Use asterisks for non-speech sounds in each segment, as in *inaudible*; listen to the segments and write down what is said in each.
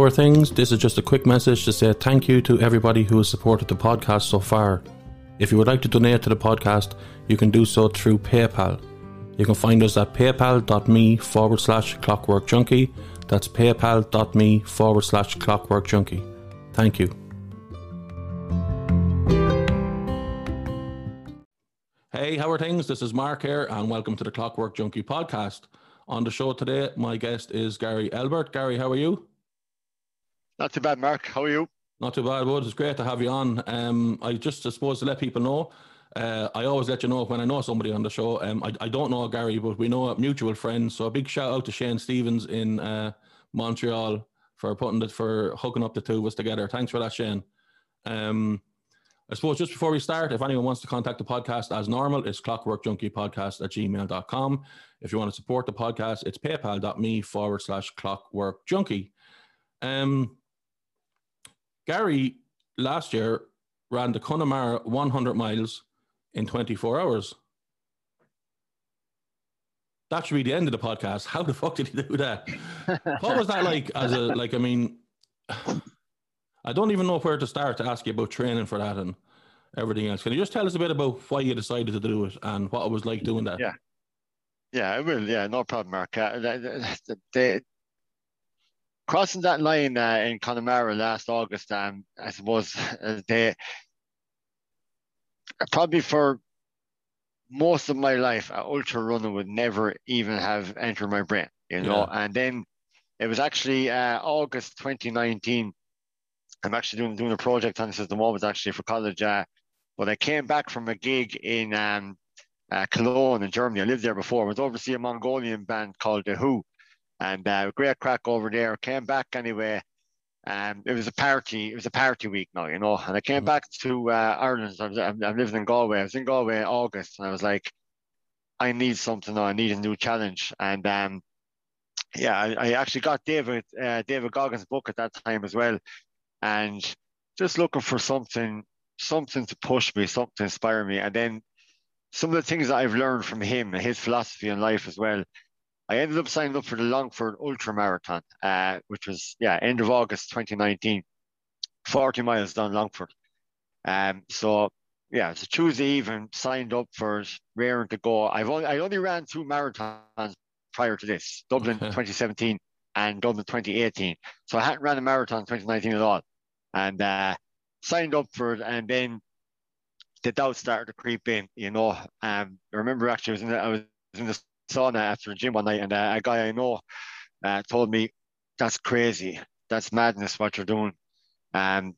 Are things? This is just a quick message to say thank you to everybody who has supported the podcast so far. If you would like to donate to the podcast, you can do so through PayPal. You can find us at paypal.me forward slash clockwork junkie. That's paypal.me forward slash clockwork junkie. Thank you. Hey, how are things? This is Mark here, and welcome to the Clockwork Junkie podcast. On the show today, my guest is Gary Elbert. Gary, how are you? Not too bad, Mark. How are you? Not too bad, bud. It's great to have you on. Um, I just I suppose to let people know, uh, I always let you know when I know somebody on the show. Um, I, I don't know Gary, but we know a mutual friends. So a big shout out to Shane Stevens in uh, Montreal for putting it for hooking up the two of us together. Thanks for that, Shane. Um, I suppose just before we start, if anyone wants to contact the podcast as normal, it's clockworkjunkiepodcast at gmail.com. If you want to support the podcast, it's paypal.me forward slash clockworkjunkie. Um, Gary last year ran the Connemara 100 miles in 24 hours. That should be the end of the podcast. How the fuck did he do that? what was that like as a, like, I mean, I don't even know where to start to ask you about training for that and everything else. Can you just tell us a bit about why you decided to do it and what it was like doing that? Yeah. Yeah, I will. Yeah, no problem, Mark. Uh, the, crossing that line uh, in Connemara last August, um, I suppose uh, they probably for most of my life, uh, ultra runner would never even have entered my brain, you know. Yeah. And then it was actually uh, August 2019. I'm actually doing doing a project on this at the moment, actually for college. Uh, but I came back from a gig in um, uh, Cologne in Germany. I lived there before. I was overseeing a Mongolian band called The HU, and uh, great crack over there. Came back anyway. Um, it was a party. It was a party week now, you know. And I came mm-hmm. back to uh, Ireland. I was, I'm, I'm living in Galway. I was in Galway in August, and I was like, I need something now. I need a new challenge. And um, yeah, I, I actually got David uh, David Goggins' book at that time as well, and just looking for something something to push me, something to inspire me. And then some of the things that I've learned from him, his philosophy in life as well. I ended up signing up for the Longford Ultra Marathon, uh, which was yeah end of August 2019, 40 miles down Longford. Um, so yeah, it's a Tuesday even signed up for raring to go. I've only I only ran two marathons prior to this, Dublin *laughs* 2017 and Dublin 2018. So I hadn't ran a marathon 2019 at all, and uh, signed up for it, and then the doubt started to creep in. You know, um, I remember actually I was in the, I was in the sauna after a gym one night, and uh, a guy I know uh, told me, "That's crazy. That's madness. What you're doing." Um,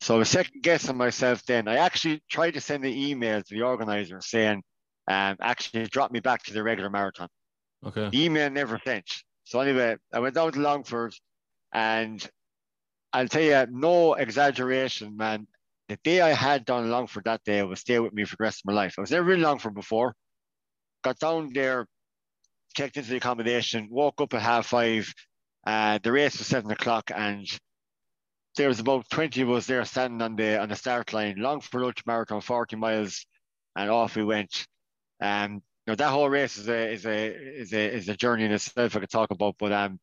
so I was second guessing myself. Then I actually tried to send an email to the organizer saying, um, "Actually, drop me back to the regular marathon." Okay. The email never sent. So anyway, I went down to Longford, and I'll tell you, no exaggeration, man. The day I had done Longford that day it will stay with me for the rest of my life. I was never in Longford before. Got down there, checked into the accommodation, woke up at half five. Uh, the race was seven o'clock, and there was about 20 of us there standing on the on the start line, Longford Ultra Marathon, 40 miles, and off we went. Um, you know, that whole race is a is a is a is a journey in itself I could talk about, but um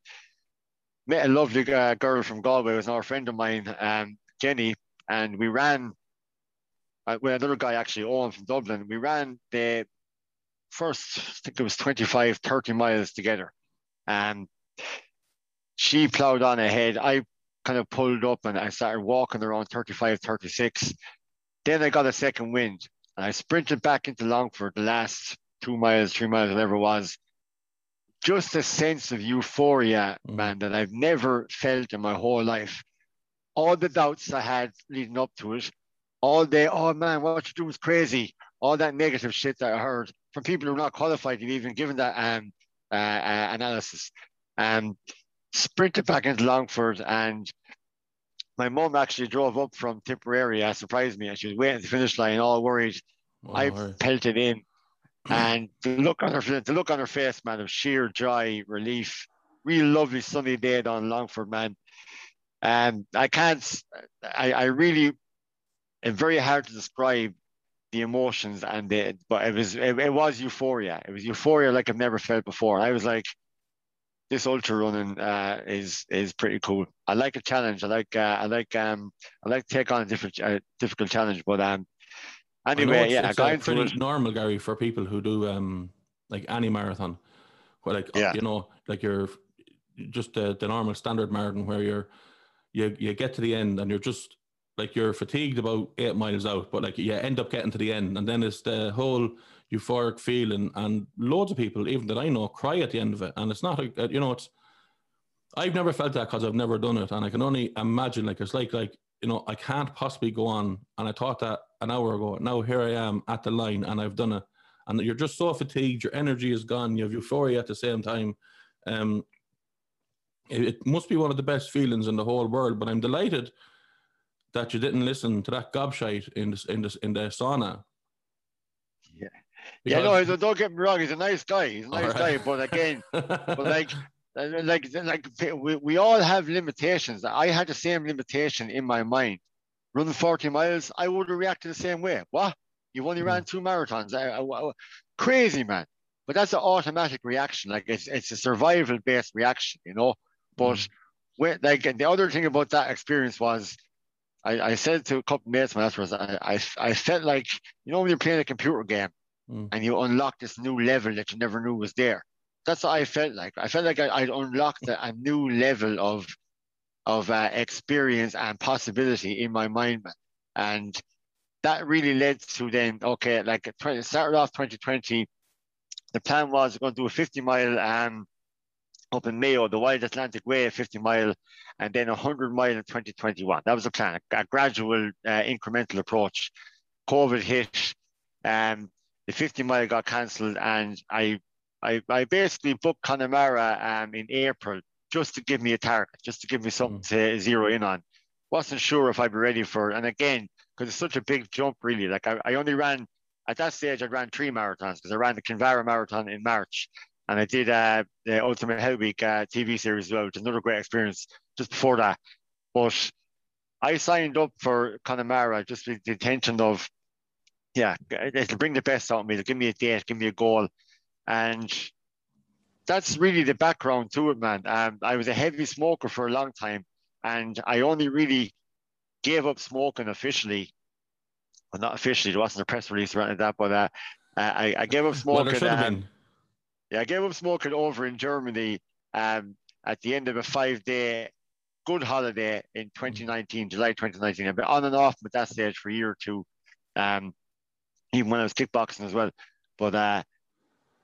met a lovely uh, girl from Galway, was our friend of mine, um, Jenny, and we ran uh, with another guy actually, Owen from Dublin. We ran the first, I think it was 25, 30 miles together. And she plowed on ahead. I kind of pulled up and I started walking around 35, 36. Then I got a second wind and I sprinted back into Longford the last two miles, three miles, whatever it was just a sense of euphoria, mm. man, that I've never felt in my whole life. All the doubts I had leading up to it, all day, oh man, what you do is crazy. All that negative shit that I heard from people who are not qualified even given that um, uh, uh, analysis. Um, sprinted back into Longford and my mum actually drove up from Tipperary. Uh, surprised me. And she was waiting at the finish line, all worried. Oh, I pelted in *clears throat* and the look on her the look on her face, man, of sheer joy, relief. Really lovely sunny day down Longford, man. And I can't, I, I really, it's very hard to describe the emotions and the, but it was, it, it was euphoria. It was euphoria like I've never felt before. I was like, this ultra running uh, is is pretty cool. I like a challenge. I like uh, I like um I like to take on a different uh, difficult challenge. But um anyway, it's, yeah, it's got pretty it. normal, Gary, for people who do um like any marathon, where like Yeah. you know, like you're just the, the normal standard marathon where you're you you get to the end and you're just like you're fatigued about eight miles out, but like you end up getting to the end, and then it's the whole euphoric feeling, and loads of people, even that I know, cry at the end of it, and it's not a you know it's. I've never felt that because I've never done it, and I can only imagine like it's like like you know I can't possibly go on, and I thought that an hour ago. Now here I am at the line, and I've done it, and you're just so fatigued, your energy is gone, you have euphoria at the same time. Um, it, it must be one of the best feelings in the whole world. But I'm delighted that you didn't listen to that gobshite in the in the in the sauna. Yeah. Yeah, no, Because- don't- get me wrong. He's a nice guy. He's a nice Alright. guy. But again, *laughs* but like, like, like we, we all have limitations. I had the same limitation in my mind. Running 40 miles, I would have reacted the same way. What? You've only mm-hmm. ran two marathons. I, I- I- crazy, man. But that's an automatic reaction. Like it's it's a survival based reaction, you know. But mm-hmm. when, like and the other thing about that experience was, I, I said to a couple of mates mine afterwards, I, I I felt like you know when you're playing a computer game Mm. and you unlock this new level that you never knew was there. That's what I felt like. I felt like I, I'd unlocked a, a new level of of uh, experience and possibility in my mind, man. and that really led to then okay, like it 20, started off 2020. The plan was going to do a 50 mile um up in Mayo, the Wild Atlantic Way, 50 mile, and then a 100 mile in 2021. That was the plan, a, a gradual, uh, incremental approach. COVID hit, um, the 50 mile got cancelled, and I, I, I basically booked Connemara um, in April just to give me a target, just to give me something to zero in on. Wasn't sure if I'd be ready for it. And again, because it's such a big jump, really. Like I, I only ran at that stage, I ran three marathons because I ran the Kinvara Marathon in March, and I did uh, the Ultimate Hell Week uh, TV series as well, which is another great experience just before that. But I signed up for Connemara just with the intention of, yeah, it'll bring the best out of me. It'll give me a date, give me a goal. And that's really the background to it, man. Um, I was a heavy smoker for a long time, and I only really gave up smoking officially. Well, not officially, there wasn't a press release or anything like that, but uh, I, I gave up well, smoking. there should have um, been. Yeah, I gave up smoking over in Germany um, at the end of a five day good holiday in 2019, July 2019. I've been on and off at that stage for a year or two, um, even when I was kickboxing as well. But uh,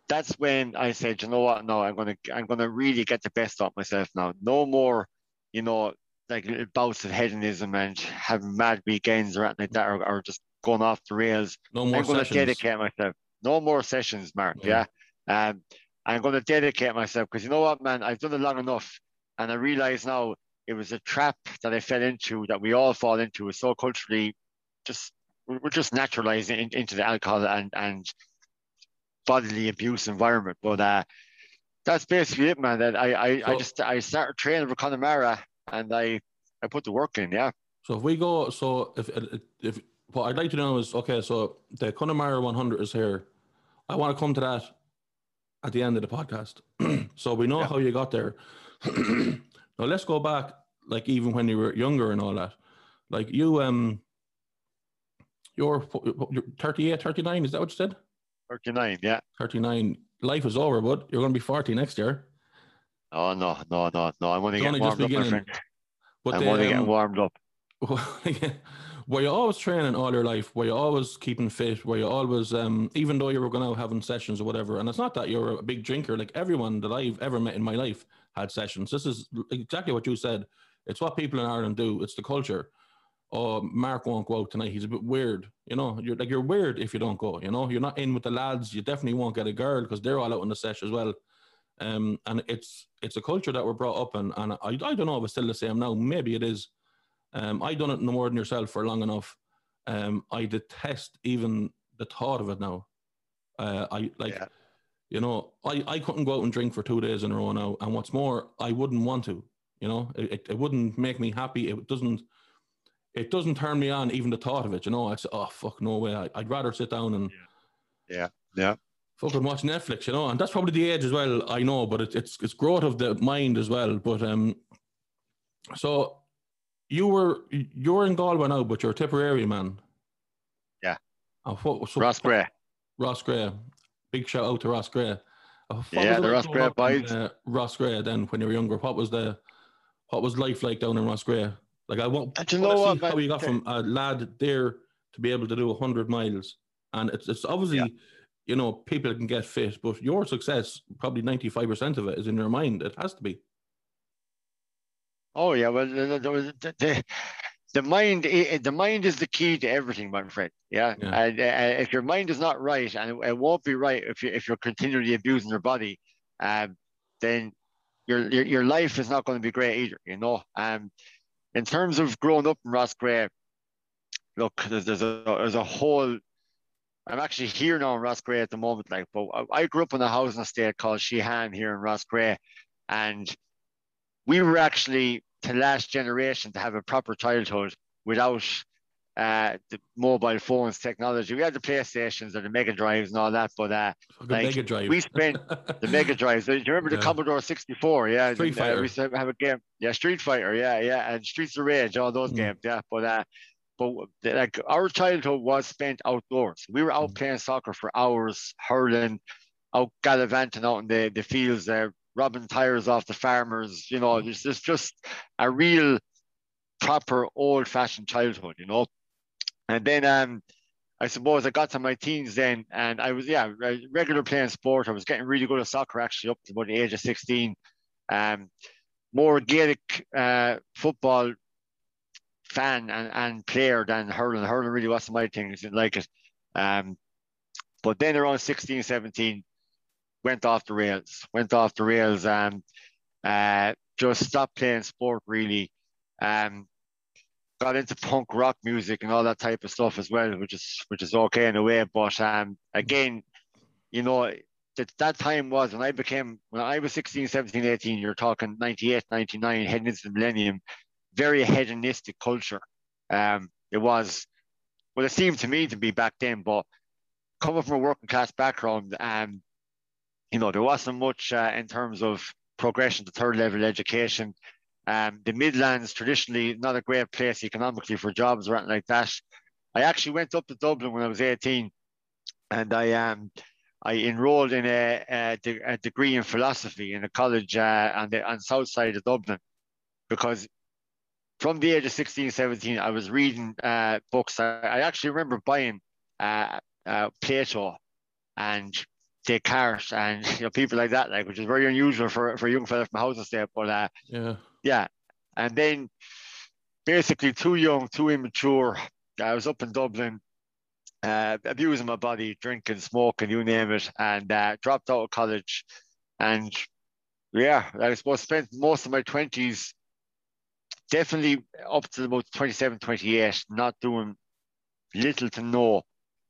that's when I said, you know what? No, I'm gonna I'm gonna really get the best out of myself now. No more, you know, like little bouts of hedonism and having mad weekends or anything like that, or, or just going off the rails. No more I'm going to sessions. dedicate myself. No more sessions, Mark. Yeah. Yeah. Um, I'm going to dedicate myself because you know what, man? I've done it long enough, and I realize now it was a trap that I fell into that we all fall into. It's so culturally just we're just naturalizing in, into the alcohol and and bodily abuse environment. But uh, that's basically it, man. That I I, I just I started training for Connemara and I I put the work in. Yeah. So if we go, so if if what I'd like to know is okay. So the Connemara 100 is here. I want to come to that at the end of the podcast. *clears throat* so we know Yeah. how you got there. *clears throat* now let's go back, like even when you were younger and all that. Like you, um, you're, you're 38, 39. Is that what you said? 39, yeah. 39. Life is over, bud. You're going to be 40 next year. Oh no, no, no, no. I'm getting only just warmed up, my friend. But I'm only um, getting warmed up. *laughs* were you always training all your life? Were you always keeping fit? Were you always, um, even though you were going out having sessions or whatever? And it's not that you're a big drinker. Like everyone that I've ever met in my life had sessions. This is exactly what you said. It's what people in Ireland do. It's the culture. Oh, Mark won't go out tonight. He's a bit weird. You know, you're like you're weird if you don't go. You know, you're not in with the lads. You definitely won't get a girl because they're all out in the sesh as well. Um, and it's it's a culture that we're brought up in, and I I don't know if it's still the same now. Maybe it is. Um, I done it no more than yourself for long enough. Um, I detest even the thought of it now. Uh, I like, Yeah. you know, I, I couldn't go out and drink for two days in a row now. And what's more, I wouldn't want to. You know, it, it, wouldn't make me happy. It doesn't. It doesn't turn me on even the thought of it. You know, I say, oh fuck, no way. I, I'd rather sit down and Yeah. Yeah, fucking watch Netflix, you know, and that's probably the age as well. I know, but it, it's it's growth of the mind as well. But um, so you were you're in Galway now, but you're a Tipperary man. Yeah. Oh, what, so, Roscrea. Ross Gray. Big shout out to Roscrea. Oh, yeah, the Roscrea boys. Uh, Roscrea. Then, when you were younger, what was the what was life like down in Roscrea? Like I want. to know what, how you got from a lad there to be able to do hundred miles, and it's it's obviously. Yeah. You know, people can get fit, but your success, probably 95% of it, is in your mind. It has to be. Oh yeah, well the, the, the, mind the mind is the key to everything, my friend. Yeah, yeah. and uh, if your mind is not right, and it, it, won't be right if you if you're continually abusing your body, um, then your, your your life is not going to be great either. You know, um, in terms of growing up in Roscrea, look, there's there's a there's a whole. I'm actually here now in Roscrea at the moment. Like, but I grew up in a housing estate called Sheehan here in Roscrea, and we were actually the last generation to have a proper childhood without uh, the mobile phones technology. We had the PlayStations and the Mega Drives and all that, but uh, like, Mega Drive. we spent *laughs* the Mega Drives. Do you remember yeah. the Commodore 64? Yeah, Street Fighter. Uh, we used to have a game. Yeah, Street Fighter. Yeah, yeah, and Streets of Rage, all those mm. games. Yeah, but uh, but like our childhood was spent outdoors. We were out mm. playing soccer for hours, hurling, out gallivanting out in the, the fields there, robbing tires off the farmers. You know, it's, it's just a real proper old fashioned childhood, you know. And then um, I suppose I got to my teens then, and I was yeah regular playing sport. I was getting really good at soccer actually up to about the age of sixteen. Um, more Gaelic uh, football fan and, and player than hurling. Hurling really wasn't my thing. I didn't like it. Um, but then around 16, 17, went off the rails, went off the rails and uh, just stopped playing sport really. Um, got into punk rock music and all that type of stuff as well, which is which is okay in a way. But um, again, you know, that, that time was when I became when I was 16, 17, 18, you're talking 98, 99, heading into the millennium, very hedonistic culture. Um, it was well, it seemed to me to be back then, but coming from a working class background, um, you know, there wasn't much uh, in terms of progression to third level education. Um, the Midlands traditionally not a great place economically for jobs or anything like that. I actually went up to Dublin when I was 18, and I um I enrolled in a, a, a degree in philosophy in a college uh, on the on south side of Dublin, because from the age of 16, 17, I was reading uh, books. I, I, actually remember buying uh, uh Plato and Descartes and you know people like that, like which is very unusual for, for a young fella from house estate. But uh, yeah, yeah, and then basically too young, too immature. I was up in Dublin, uh, abusing my body, drinking, smoking, you name it, and uh, dropped out of college. And yeah, I suppose spent most of my twenties, definitely up to about 27, 28, not doing little to no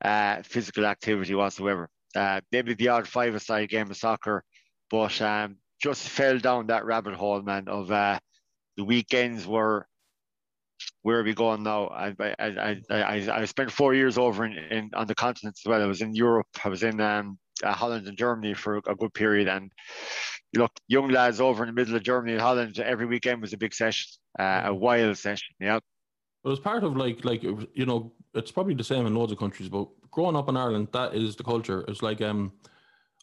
uh, physical activity whatsoever uh, maybe the odd five-a-side game of soccer, but um, just fell down that rabbit hole, man. Of uh, the weekends were where are we going now? I I, I, I, I spent four years over in, in on the continent as well. I was in Europe. I was in um, uh, Holland and Germany for a good period. And look, young lads over in the middle of Germany and Holland, every weekend was a big session, uh, a wild session. Yeah. It was part of like like you know it's probably the same in loads of countries, but growing up in Ireland, that is the culture. It's like um,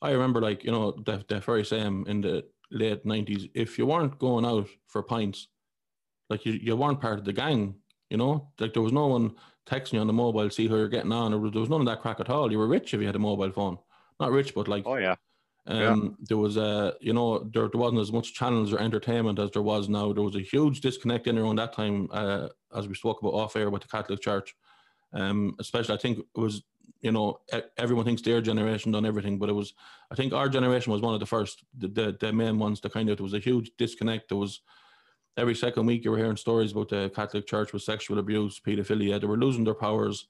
I remember like you know the the very same in the late nineties. If you weren't going out for pints, like you, you weren't part of the gang. You know, like there was no one texting you on the mobile, see how you're getting on, or there was none of that crack at all. You were rich if you had a mobile phone. Not rich, but like oh yeah. Um, yeah. there was a, you know, there, there wasn't as much channels or entertainment as there was now. There was a huge disconnect in around that time, uh, as we spoke about off air with the Catholic Church. Um, especially, I think it was you know, everyone thinks their generation done everything, but it was, I think our generation was one of the first, the, the, the main ones to kind of, there was a huge disconnect. There was every second week you were hearing stories about the Catholic Church with sexual abuse, paedophilia. They were losing their powers.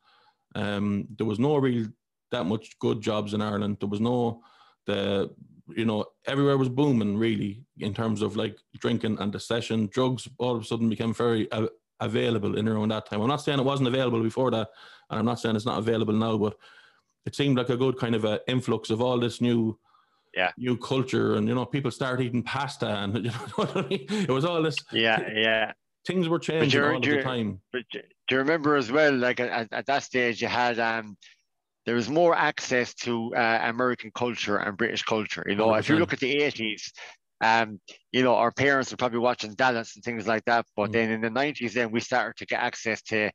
Um, there was no real that much good jobs in Ireland. There was no the you know everywhere was booming really in terms of like drinking and the session. Drugs all of a sudden became very uh, available in around that time. I'm not saying it wasn't available before that, and I'm not saying it's not available now, but it seemed like a good kind of a influx of all this new yeah new culture and you know people start eating pasta and *laughs* you know what I mean? it was all this yeah yeah things were changing all of the time but do you remember as well like at, at that stage you had um there was more access to uh, American culture and British culture. You know, 100%. if you look at the 80s, um, you know, our parents were probably watching Dallas and things like that. But mm. then in the 90s, then we started to get access to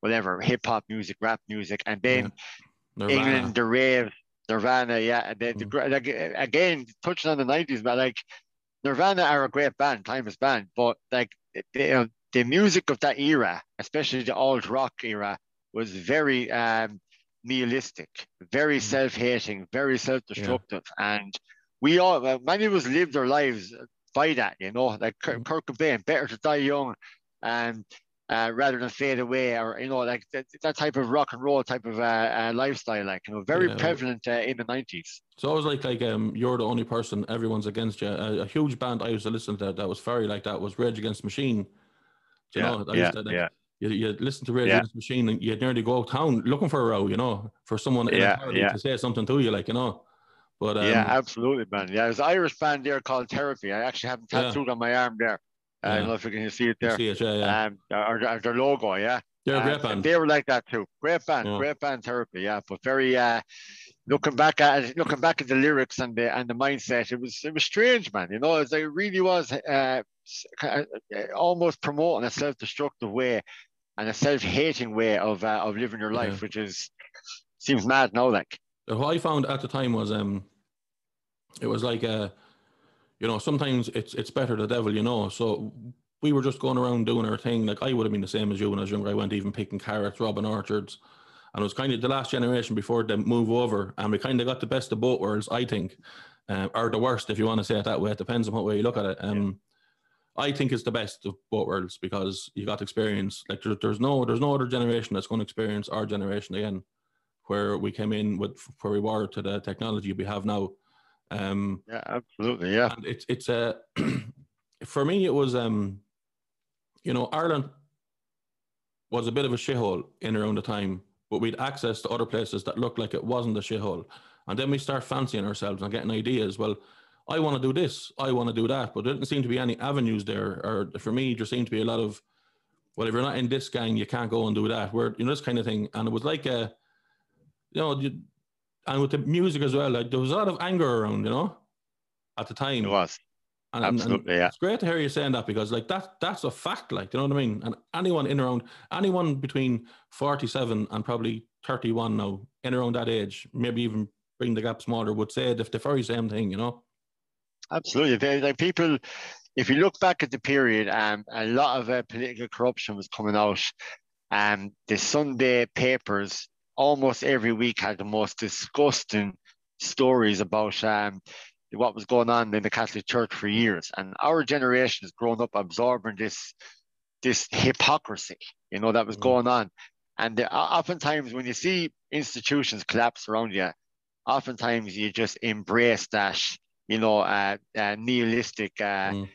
whatever hip hop music, rap music, and then yeah. England, the rave, Nirvana, yeah, and then mm. the, like, again touching on the 90s, but like Nirvana are a great band, timeless band, but like the, the music of that era, especially the old rock era, was very um, nihilistic, very mm. self-hating, very self-destructive, yeah. and we all many of us lived our lives by that. You know, like mm. Kurt Cobain, better to die young, and uh, rather than fade away, or you know, like that, that type of rock and roll type of uh, uh, lifestyle, like you know, very yeah. prevalent uh, in the nineties. So it was like like um, you're the only person, everyone's against you. A, a, huge band I used to listen to that was very like that was Rage Against Machine. Do you yeah, know, yeah, to, like, yeah you, you listen to Radio yeah. Machine and you'd nearly go out town looking for a row, you know, for someone yeah, yeah. to say something to you, like, you know. But um, yeah, absolutely, man. Yeah, there's an Irish band there called Therapy. I actually have them tattooed yeah. on my arm there. Uh, I don't know if you can see it there. see it, yeah, yeah. Um, or, or their logo, yeah. They're a great uh, band. They were like that too. Great band, yeah. great band therapy, yeah. But very uh looking back at looking back at the lyrics and the and the mindset, it was it was strange, man. You know, it really was uh, uh, almost promoting a self-destructive way and a self-hating way of uh, of living your life, yeah. which is seems mad now. Like what I found at the time was um, it was like uh, you know, sometimes it's it's better the devil, you know. So we were just going around doing our thing. Like I would have been the same as you when I was younger. I went even picking carrots, robbing orchards. And it was kind of the last generation before they move over, and we kind of got the best of both worlds, I think, uh, or the worst, if you want to say it that way. It depends on what way you look at it. Um, I think it's the best of both worlds because you got experience. Like there, there's no there's no other generation that's going to experience our generation again, where we came in with where we were to the technology we have now. Um, yeah, absolutely. Yeah, and it's it's a *clears throat* for me it was um, you know Ireland was a bit of a shithole in around the time, but we'd access to other places that looked like it wasn't a shithole, and then we start fancying ourselves and getting ideas. Well I want to do this, I want to do that, but there didn't seem to be any avenues there. Or for me, there seemed to be a lot of, well, if you're not in this gang, you can't go and do that. Where you know this kind of thing, and it was like a, you know, you, and with the music as well, like there was a lot of anger around, you know, at the time. It was. And, Absolutely, and yeah. It's great to hear you saying that because, like, that that's a fact. Like, you know what I mean? And anyone in around anyone between forty-seven and probably thirty-one now, in around that age, maybe even bring the gap smaller, would say the, the very same thing. You know. Absolutely. Like people, if you look back at the period, um, a lot of uh, political corruption was coming out. Um, the Sunday papers almost every week had the most disgusting stories about um, what was going on in the Catholic Church for years. And our generation has grown up absorbing this this hypocrisy, you know, that was mm. going on. And the, oftentimes when you see institutions collapse around you, oftentimes you just embrace that you know, uh, uh, nihilistic uh, mm.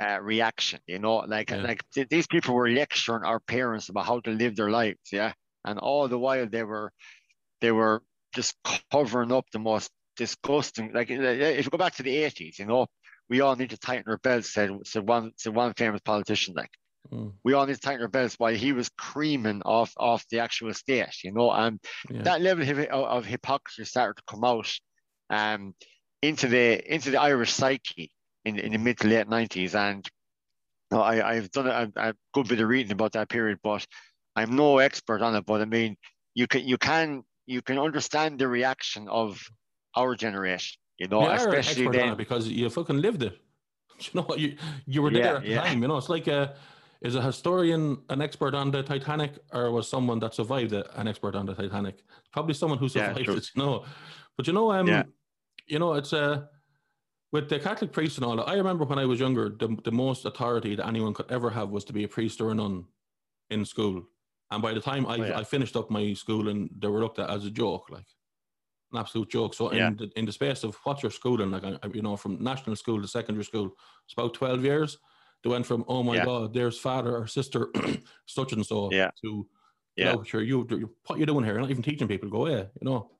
uh, reaction. You know, like yeah. like th- these people were lecturing our parents about how to live their lives. Yeah, and all the while they were they were just covering up the most disgusting. Like if you go back to the eighties, you know, we all need to tighten our belts. Said said one said one famous politician like. Mm. We all need to tighten our belts while he was creaming off off the actual state, you know, and yeah. that level of, of hypocrisy started to come out. Um, into the into the Irish psyche in, in the mid to late nineties, and you know, I I've done a, a, good bit of reading about that period, but I'm no expert on it. But I mean, you can you can you can understand the reaction of our generation, you know, you especially then because you fucking lived it. *laughs* You know, you you were there yeah, at the yeah. time. You know, it's like a is a historian an expert on the Titanic, or was someone that survived it an expert on the Titanic? Probably someone who survived yeah, it. You know, but you know, um, yeah you know, it's a uh, with the Catholic priest and all that. I remember when I was younger, the, the most authority that anyone could ever have was to be a priest or a nun in school. And by the time I, oh, yeah. I finished up my school, and they were looked at as a joke, like an absolute joke. So yeah. in the, in the space of what you're schooling, like you know, from national school to secondary school, it's about twelve years. They went from oh my yeah. god, there's father or sister, *clears throat* such and so, yeah. to yeah, you know, sure you, you what you're doing here? You're not even teaching people. Go away, you know.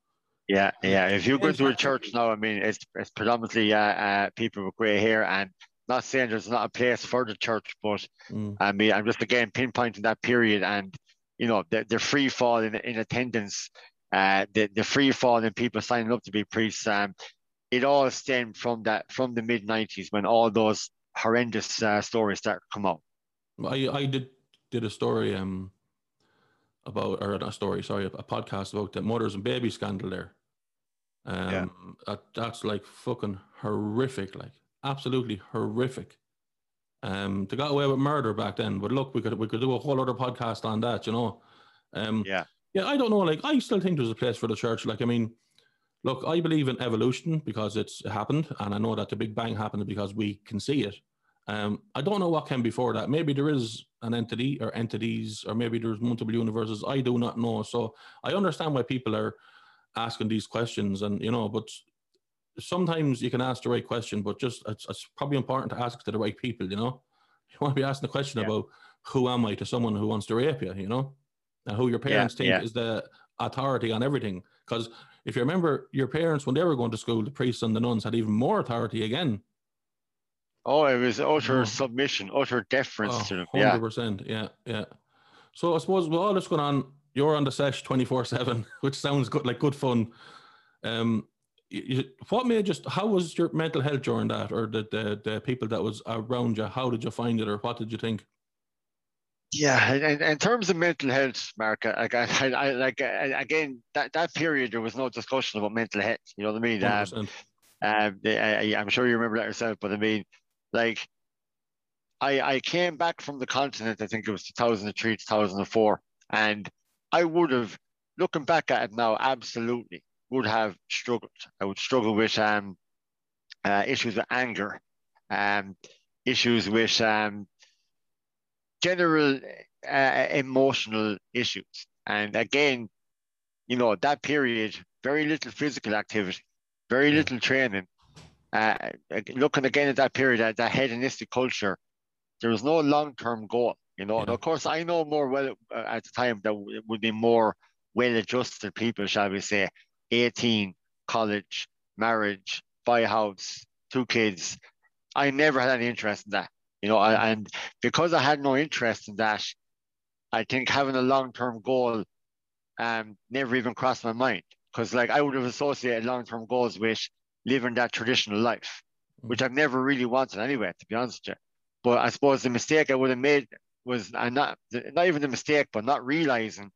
Yeah, yeah. If you go to a church now, I mean, it's it's predominantly uh, uh, people with grey hair, and not saying there's not a place for the church, but mm. I mean, I'm just again pinpointing that period, and you know, the, the free fall in, in attendance, uh, the the free fall in people signing up to be priests, um, it all stemmed from that from the mid '90s when all those horrendous uh, stories started to come out. I I did did a story um about or not a story, sorry, a, a podcast about the mothers and baby scandal there. Um, yeah. that, that's like fucking horrific, like absolutely horrific. Um, they got away with murder back then, but look, we could we could do a whole other podcast on that, you know. Um, yeah, yeah, I don't know. Like, I still think there's a place for the church. Like, I mean, look, I believe in evolution because it's happened, and I know that the Big Bang happened because we can see it. Um, I don't know what came before that. Maybe there is an entity or entities, or maybe there's multiple universes. I do not know. So I understand why people are asking these questions, and you know, but sometimes you can ask the right question, but just it's, it's probably important to ask to the right people. You know, *laughs* you want to be asking the question yeah. about who am I to someone who wants to rape you. You know, and who your parents yeah, think yeah. is the authority on everything. Because if you remember, your parents when they were going to school, the priests and the nuns had even more authority again Oh, it was utter oh. submission, utter deference oh, to them. Yeah, 100%. Yeah, yeah. So I suppose with all this going on, you're on the sesh 24 7, *laughs* which sounds good, like good fun. Um, what made just how was your mental health during that, or the, the the people that was around you? How did you find it, or what did you think? Yeah, in, in terms of mental health, Mark, like I, I, I like again that, that period there was no discussion about mental health. You know what I mean? Um, um, I, I'm sure you remember that yourself, but I mean, like, I I came back from the continent. I think it was 2003, 2004, and I would have, looking back at it now, absolutely would have struggled. I would struggle with um, uh, issues with anger, um, issues with um, general uh, emotional issues. And again, you know, that period, very little physical activity, very little training, uh, looking again at that period, that, that hedonistic culture, there was no long term goal. You know, yeah. and of course, I know more well uh, at the time that it would be more well adjusted people, shall we say, 18, college, marriage, buy a house, two kids. I never had any interest in that. You know, I, and because I had no interest in that, I think having a long term goal um, never even crossed my mind. Because, like, I would have associated long term goals with living that traditional life, mm. which I've never really wanted anyway, to be honest with you. But I suppose the mistake I would have made was and not not even the mistake, but not realizing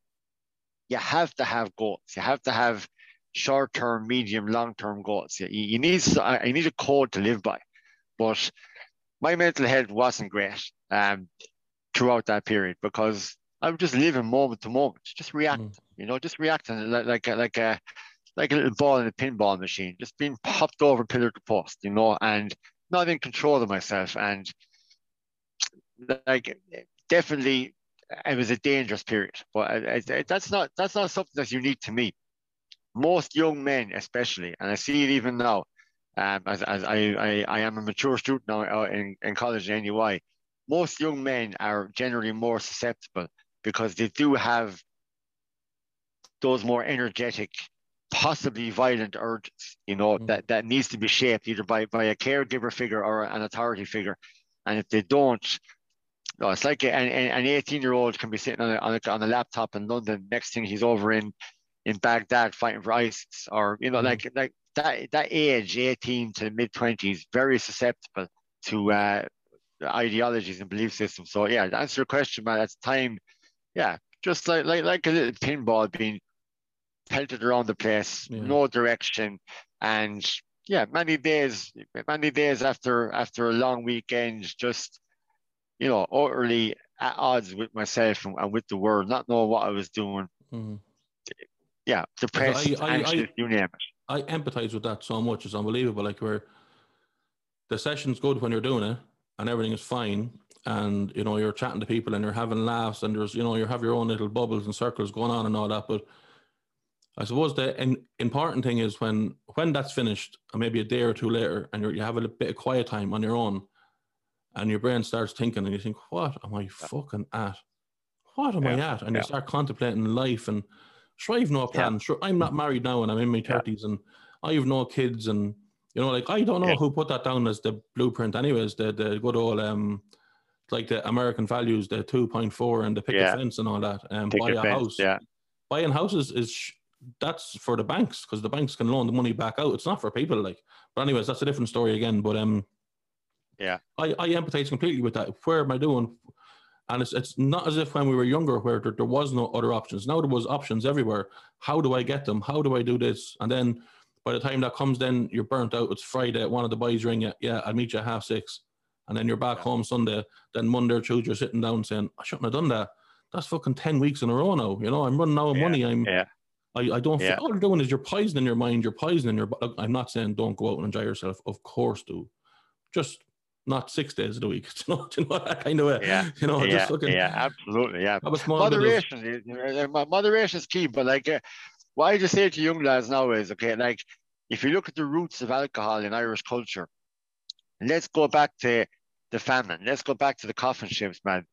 you have to have goals. You have to have short term, medium, long term goals. You, you need I need a code to live by. But my mental health wasn't great um, throughout that period because I was just living moment to moment, just reacting. Mm. You know, just reacting like like like a like a little ball in a pinball machine, just being popped over pillar to post, you know, and not in control of myself. And like definitely it was a dangerous period, but it, it, that's not that's not something that's unique to me. Most young men, especially, and I see it even now, um, as, as I, I, I am a mature student now uh, in, in college in NUI, most young men are generally more susceptible because they do have those more energetic possibly violent urges, you know, mm. that, that needs to be shaped either by, by a caregiver figure or an authority figure. And if they don't, no, it's like an, an 18 year old can be sitting on a, on a, on a laptop in London. Next thing he's over in, in Baghdad fighting for ISIS or, you know, mm. like, like that, that age, 18 to mid 20s, very susceptible to uh, ideologies and belief systems. So yeah, to answer your question, man, that's time. Yeah, just like, like, like a little pinball being pelted around the place, yeah. no direction, and yeah, many days, many days after after a long weekend, just you know, utterly at odds with myself and, and with the world, not knowing what I was doing. Mm-hmm. Yeah, depressed, I, I, anxious, I, you name it. I empathize with that so much; it's unbelievable. Like where the session's good when you're doing it, and everything is fine, and you know you're chatting to people and you're having laughs, and there's you know you have your own little bubbles and circles going on and all that, but I suppose the important thing is when when that's finished, or maybe a day or two later, and you have a bit of quiet time on your own, and your brain starts thinking, and you think, "What am I fucking at? What am yeah. I at?" And yeah. you start contemplating life and Sure, I've no plan. Yeah. Sure, I'm not married now and I'm in my thirties and I have no kids and you know, like I don't know yeah. who put that down as the blueprint anyways, the the good old um like the American values, the two point four and the picket yeah. fence and all that. Um buy a fence, house. Yeah. Buying houses is that's for the banks because the banks can loan the money back out. It's not for people like but anyways, that's a different story again. But um yeah. I, I empathize completely with that. Where am I doing? And it's, it's not as if when we were younger where there, there was no other options. Now there was options everywhere. How do I get them? How do I do this? And then by the time that comes, then you're burnt out. It's Friday. One of the boys ring you. Yeah, I'll meet you at half six. And then you're back yeah. home Sunday. Then Monday or Tuesday, you're sitting down saying, I shouldn't have done that. That's fucking 10 weeks in a row now. You know, I'm running out of yeah. money. I'm, yeah. I, I don't, yeah. all you're doing is you're poisoning your mind. You're poisoning your, I'm not saying don't go out and enjoy yourself. Of course do. Just not six days of the week. *laughs* You know, you know that kind of way. Yeah, you know, yeah, just looking. Yeah, absolutely. Yeah, moderation. Of... Moderation is key. But like, uh, what I just say to young lads now is okay. Like, if you look at the roots of alcohol in Irish culture, let's go back to the famine. Let's go back to the coffin ships, man.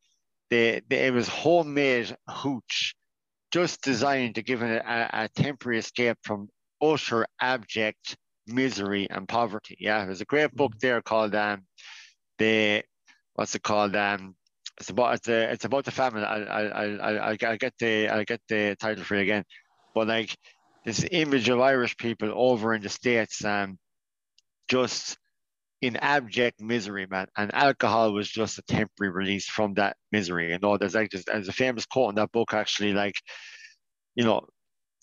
They, they, it was homemade hooch, just designed to give it a, a temporary escape from utter abject misery and poverty. Yeah, there's a great book mm. there called um, the what's it called? Um, it's about it's, a, it's about the famine. I I I I get the I get the title for it again, but like this image of Irish people over in the states, um, just in abject misery, man. And alcohol was just a temporary release from that misery. You know, there's like there's a famous quote in that book actually, like, you know,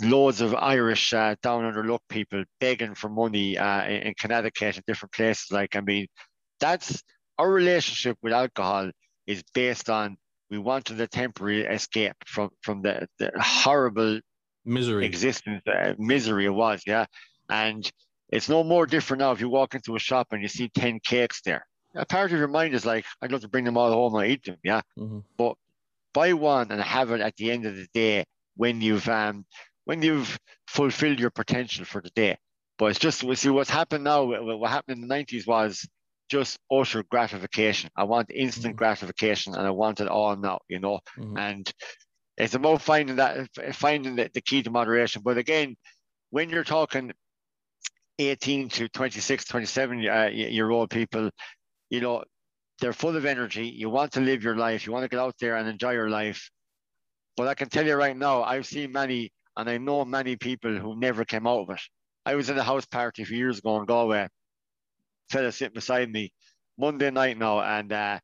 loads of Irish uh, down under luck people begging for money uh, in, in Connecticut and different places. Like, I mean, that's our relationship with alcohol is based on we wanted a temporary escape from from the, the horrible misery. existence uh, misery it was yeah. And it's no more different now if you walk into a shop and you see 10 cakes there. A part of your mind is like i'd love to bring them all home and eat them yeah. Mm-hmm. but buy one and have it at the end of the day when you've um when you've fulfilled your potential for the day. But it's just we see what's happened now what happened in the 90s was just utter gratification. I want instant mm. gratification and I want it all now, you know. Mm. And it's about finding that finding the, the key to moderation. But again, when you're talking 18 to 26, 27 uh, year old people, you know, they're full of energy. You want to live your life. You want to get out there and enjoy your life. But I can tell you right now, I've seen many, and I know many people who never came out of it. I was in a house party a few years ago in Galway, fella sitting beside me Monday night now, and uh,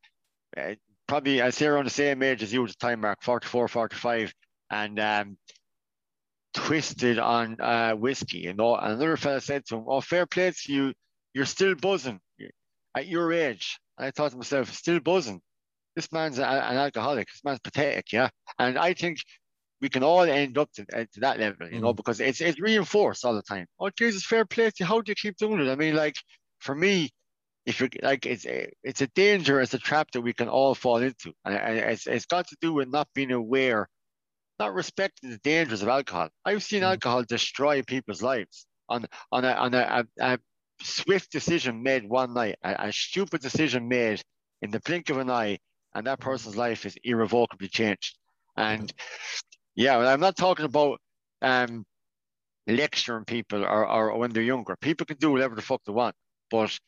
uh, probably I say around the same age as you at the time, Mark, 44, 45, and um, twisted on uh, whiskey, you know. And another fella said to him, Oh, fair play to you, you're still buzzing at your age. And I thought to myself, still buzzing. This man's a, an alcoholic. This man's pathetic, yeah. And I think we can all end up to, uh, to that level, you mm. know, because it's it's reinforced all the time. Oh, Jesus, fair play to you. How do you keep doing it? I mean, like, for me, if you're like it's a, it's a danger, it's a trap that we can all fall into, and it's it's got to do with not being aware, not respecting the dangers of alcohol. I've seen mm. alcohol destroy people's lives on on a on a, a, a swift decision made one night, a, a, stupid decision made in the blink of an eye, and that person's life is irrevocably changed. And yeah, I'm not talking about um lecturing people or, or when they're younger. People can do whatever the fuck they want. But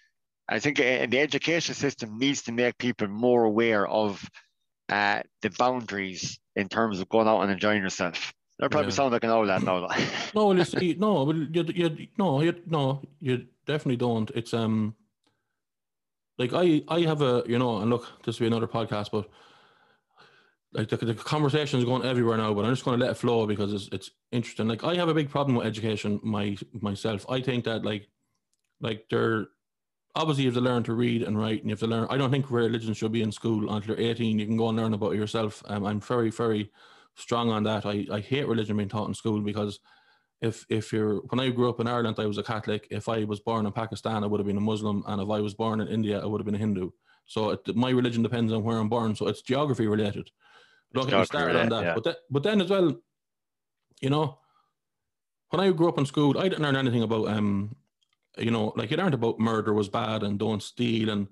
I think uh, the education system needs to make people more aware of uh, the boundaries in terms of going out and enjoying yourself. That probably yeah. sound like an old lad now. no, listen, *laughs* no, but you, you, no, you, no, you definitely don't. It's um, like I, I have a, you know, and look, this will be another podcast, but like the, the conversation is going everywhere now. But I'm just going to let it flow because it's, it's interesting. Like I have a big problem with education, my myself. I think that like, like there obviously you have to learn to read and write and you have to learn i don't think religion should be in school until you're 18 you can go and learn about it yourself. Um, i'm very very strong on that. I, I hate religion being taught in school because if if you're when i grew up in ireland i was a catholic. If i was born in pakistan i would have been a muslim and if i was born in india i would have been a hindu. So it, my religion depends on where i'm born so it's geography related. Don't get me started on that yeah. but, but then as well you know when i grew up in school i didn't learn anything about um you know, like you learned about murder was bad and don't steal, and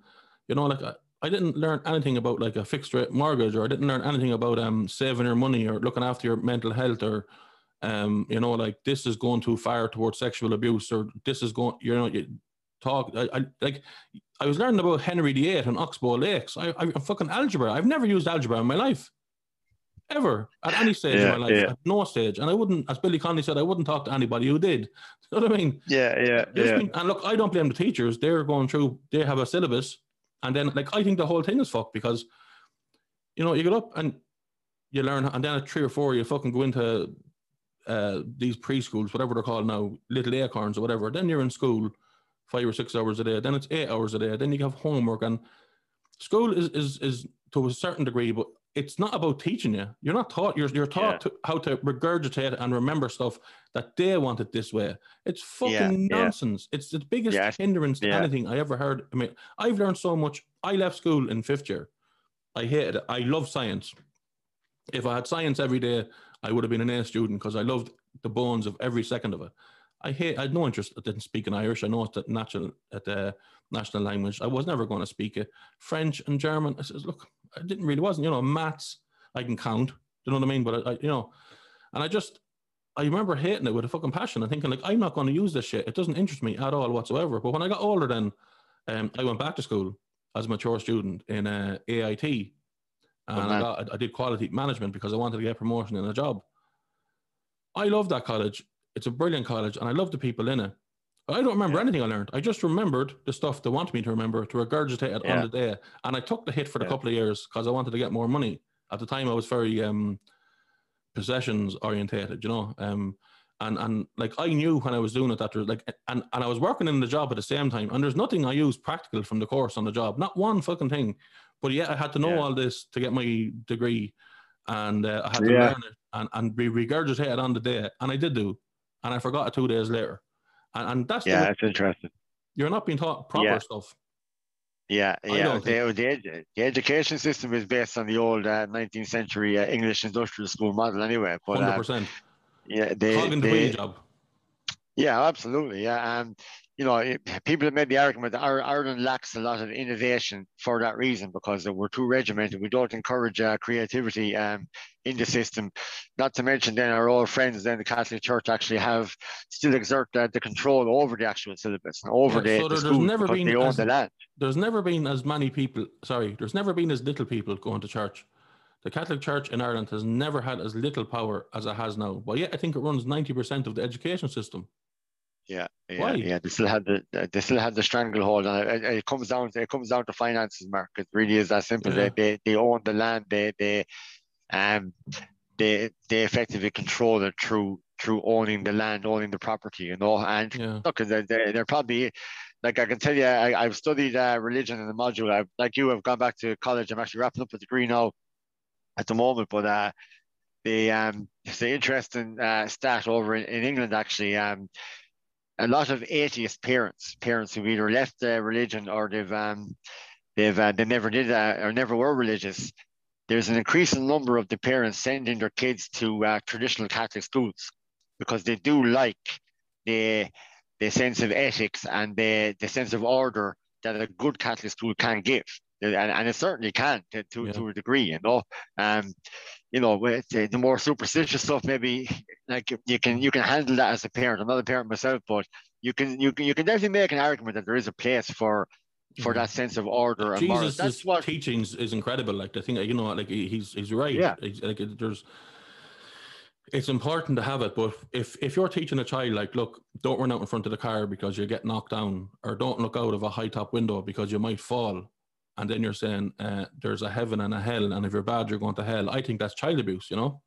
you know, like I, I didn't learn anything about like a fixed rate mortgage, or I didn't learn anything about um saving your money or looking after your mental health or Um, you know, like this is going too far towards sexual abuse, or this is going, you know, you talk. I, I like, I was learning about Henry VIII and Oxbow Lakes. I, I, am fucking algebra. I've never used algebra in my life, ever at any stage Yeah, of my life, yeah. at no stage. And I wouldn't, as Billy Connolly said, I wouldn't talk to anybody who did. *laughs* You know what I mean? Yeah, yeah, There's yeah. been- and look, I don't blame the teachers. They're going through, they have a syllabus. And then, like, I think the whole thing is fucked because, you know, you get up and you learn, and then at three or four, you fucking go into uh, these preschools, whatever they're called now, little acorns or whatever. Then you're in school five or six hours a day. Then it's eight hours a day. Then you have homework. And school is, is, is to a certain degree, but it's not about teaching you. You're not taught, you're, you're taught Yeah. to, how to regurgitate and remember stuff that they want it this way. It's fucking Yeah, yeah. nonsense. It's the biggest Yeah, hindrance to yeah. anything I ever heard. I mean, I've learned so much. I left school in fifth year. I hated it. I love science. If I had science every day, I would have been an A student because I loved the bones of every second of it. I hate. I had no interest that didn't speak in speaking Irish. I know it's the natural at the national language. I was never going to speak it. French and German. I says, look, I didn't really wasn't. You know, maths. I can count. Do you know what I mean? But I, I you know, and I just, I remember hating it with a fucking passion and thinking like, I'm not going to use this shit. It doesn't interest me at all whatsoever. But when I got older, then um, I went back to school as a mature student in uh, AIT, and I, got, I did quality management because I wanted to get promotion in a job. I love that college. It's a brilliant college, and I love the people in it. I don't remember Yeah. anything I learned. I just remembered the stuff they wanted me to remember to regurgitate it Yeah. on the day. And I took the hit for the Yeah. couple of years because I wanted to get more money. At the time, I was very um, possessions orientated, you know. Um, and and like I knew when I was doing it that there's like and, and I was working in the job at the same time. And there's nothing I used practical from the course on the job, not one fucking thing. But yet I had to know all this to get my degree, and uh, I had to Yeah. learn it and and be regurgitated on the day, and I did do, and I forgot it two days later. And, and that's Yeah, it's interesting. you're not being taught proper Yeah. stuff. Yeah, yeah. The, the, the education system is based on the old uh, 19th century uh, English industrial school model, anyway. But Hundred uh, percent. yeah, they, Cog in the they- job. Yeah, absolutely. Yeah, um, you know, it- *laughs* people have made the argument that Ireland lacks a lot of innovation for that reason because we're too regimented. We don't encourage uh, creativity um, in the system. Not to mention, then our old friends, then the Catholic Church actually have still exert uh, the control over the actual syllabus and over Yeah, the, so the there- there's never been as- the land. There's never been as many people. Sorry, there's never been as little people going to church. The Catholic Church in Ireland has never had as little power as it has now. But yet, I think it runs ninety percent of the education system. Yeah, yeah, Why? yeah. They still had the they still had the stranglehold on it. It, comes down to it comes down to finances, Mark. It really is that simple. Yeah. They, they they own the land. They they um they they effectively control it through through owning the land, owning the property. You know, and Yeah, look, they're, they're, they're probably like I can tell you, I, I've studied uh, religion in the module. I've like you, I've gone back to college. I'm actually wrapping up a degree now at the moment, but uh, the um, it's an interesting uh, stat over in, in England actually. Um, a lot of atheist parents, parents who've either left uh, religion or they've um, they've uh, they never did uh, or never were religious. There's an increasing number of the parents sending their kids to uh, traditional Catholic schools because they do like the the sense of ethics and the the sense of order that a good Catholic school can give, and, and it certainly can to to, Yeah. to a degree, you know. Um, you know, with the, the more superstitious stuff, maybe like you can you can handle that as a parent. I'm not a parent myself, but you can you can you can definitely make an argument that there is a place for for that sense of order and. Jesus' That's what teachings is incredible. Like the thing, you know, like he's he's right. Yeah. It's like there's. It's important to have it, but if if you're teaching a child, like, look, don't run out in front of the car because you get knocked down, or don't look out of a high top window because you might fall, and then you're saying uh, there's a heaven and a hell, and if you're bad, you're going to hell. I think that's child abuse. You know.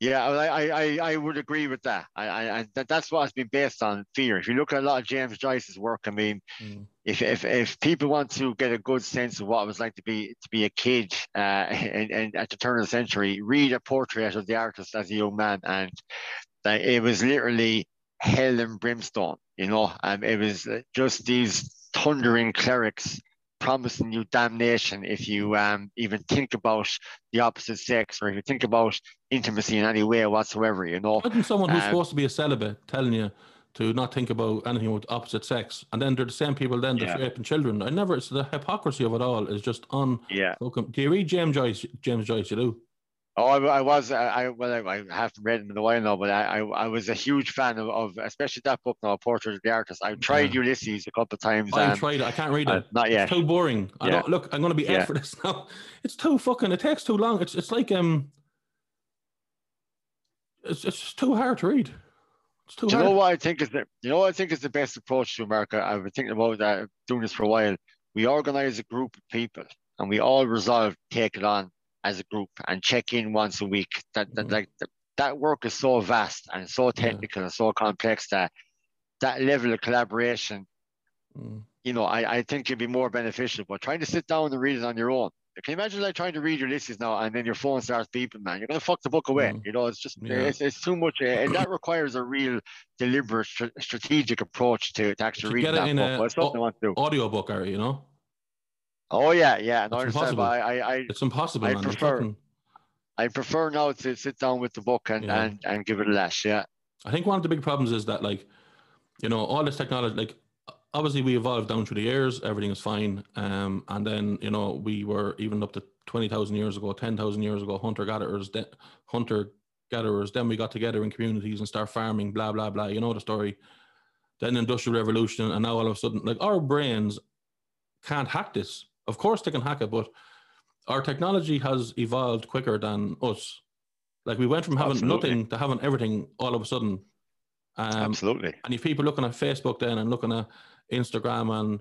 Yeah, I, I, I, would agree with that. I, I, that, that's what it's been based on fear. If you look at a lot of James Joyce's work, I mean, if, if, if people want to get a good sense of what it was like to be to be a kid, uh, *laughs* and, and at the turn of the century, read a portrait of the artist as a young man, and like, it was literally hell and brimstone. You know, um, it was uh, just these thundering clerics promising you damnation if you um even think about the opposite sex or if you think about intimacy in any way whatsoever. You know, Imagine someone who's Um, supposed to be a celibate telling you to not think about anything with opposite sex, and then they're the same people then that's Yeah. raping children. I never. It's the hypocrisy of it all is just on. yeah. Do you read James Joyce? James Joyce, you do. Oh, I, I was. I, I well, I, I, haven't read it in a while now, but I, I, I was a huge fan of, of especially that book now, Portrait of the Artist. I've tried yeah. Ulysses a couple of times. I've tried it. I can't read it. Uh, not yet. It's too boring. I don't look. I'm going to be yeah. for this *laughs* now. It's too fucking. It takes too long. It's it's like um. It's it's too hard to read. It's too Do hard. You know what I think is the you know what I think is the best approach to America. I've been thinking about that doing this for a while. We organize a group of people and we all resolve to take it on as a group and check in once a week. That, that mm. like that work is so vast and so technical yeah. and so complex that that level of collaboration, mm. you know, I, I think can be more beneficial. But trying to sit down and read it on your own. Can you imagine like trying to read Ulysses now and then your phone starts beeping, man? You're gonna fuck the book away. Mm. You know, it's just yeah. it's, it's too much, uh, and that requires a real deliberate, strategic approach to, to actually read that book. Something o- I want to do. Audio book, are you know? Oh yeah, yeah. No, it's impossible. I, I, it's impossible. I man. prefer. I prefer now to sit down with the book and, yeah. and, and give it a lash. Yeah. I think one of the big problems is that like, you know, all this technology, like obviously we evolved down through the years, everything is fine. Um, and then, you know, we were even up to 20,000 years ago, 10,000 years ago, hunter gatherers, de- hunter gatherers. Then we got together in communities and start farming, blah, blah, blah. You know the story. Then industrial revolution. And now all of a sudden, like our brains can't hack this of course, they can hack it, but our technology has evolved quicker than us. Like we went from having Absolutely. nothing to having everything all of a sudden. Um, Absolutely. And if people looking at Facebook then and looking at Instagram and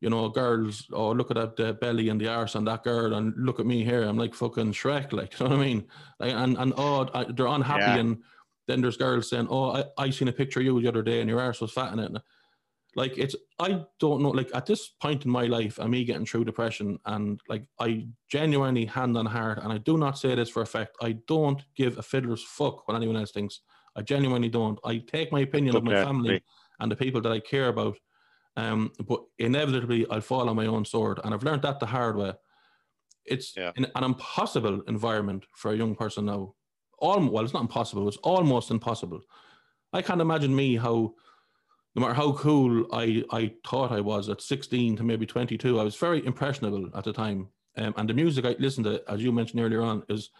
you know girls, or oh, look at the belly and the arse on that girl, and look at me here, I'm like fucking Shrek, like *laughs* you know what I mean? Like, and and oh, they're unhappy, yeah. and then there's girls saying, oh, I, I seen a picture of you the other day, and your arse was fat in it. Like it's I don't know. Like at this point in my life, and me getting through depression, and like I genuinely hand on heart, and I do not say this for effect. I don't give a fiddler's fuck what anyone else thinks. I genuinely don't. I take my opinion okay. of my family and the people that I care about. Um, but inevitably, I'll fall on my own sword, and I've learned that the hard way. It's yeah. an, an impossible environment for a young person now. All well, it's not impossible. It's almost impossible. I can't imagine me how no matter how cool I, I thought I was at 16 to maybe 22, I was very impressionable at the time. Um, and the music I listened to, as you mentioned earlier on, is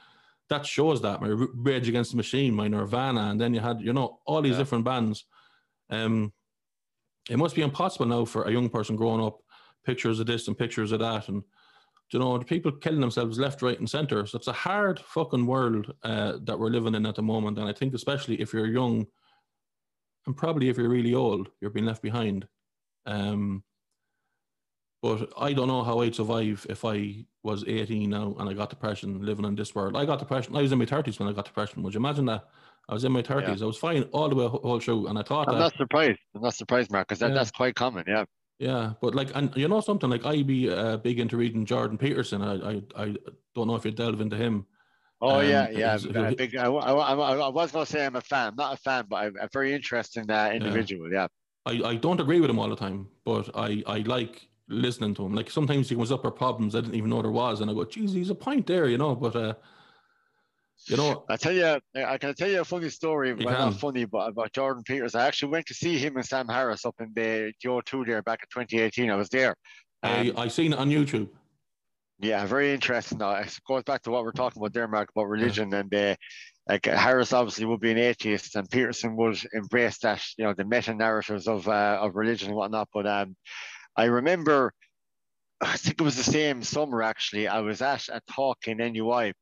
that shows that my Rage Against the Machine, my Nirvana, and then you had, you know, all these yeah. different bands. Um, it must be impossible now for a young person growing up, pictures of this and pictures of that, and you know, the people killing themselves left, right, and center. So it's a hard fucking world uh, that we're living in at the moment, and I think especially if you're young and probably if you're really old, you're being left behind. Um, but I don't know how I'd survive if I was 18 now and I got depression living in this world. I got depression. I was in my 30s when I got depression. Would you imagine that? I was in my 30s. Yeah. I was fine all the way whole show. And I thought I'm that, not surprised. I'm not surprised, Mark, because that, yeah. that's quite common. Yeah. Yeah. But like, and you know something, like I'd be uh, big into reading Jordan Peterson. I, I, I don't know if you delve into him. Oh um, yeah, yeah. Uh, big, I, I, I, was going to say I'm a fan. I'm not a fan, but I'm a very interesting uh, individual. Yeah. yeah. I, I don't agree with him all the time, but I, I like listening to him. Like sometimes he comes up with problems I didn't even know there was, and I go, "Geez, he's a point there," you know. But uh, you know, I tell you, I can tell you a funny story. Well, not funny, but about Jordan Peters. I actually went to see him and Sam Harris up in the O2 there back in 2018. I was there. I I seen it on YouTube. Yeah, very interesting. Now, it goes back to what we're talking about there, Mark, about religion yeah. and uh, like Harris obviously would be an atheist, and Peterson would embrace that, you know, the meta narratives of uh, of religion and whatnot. But um, I remember, I think it was the same summer actually. I was at a talk in NUI,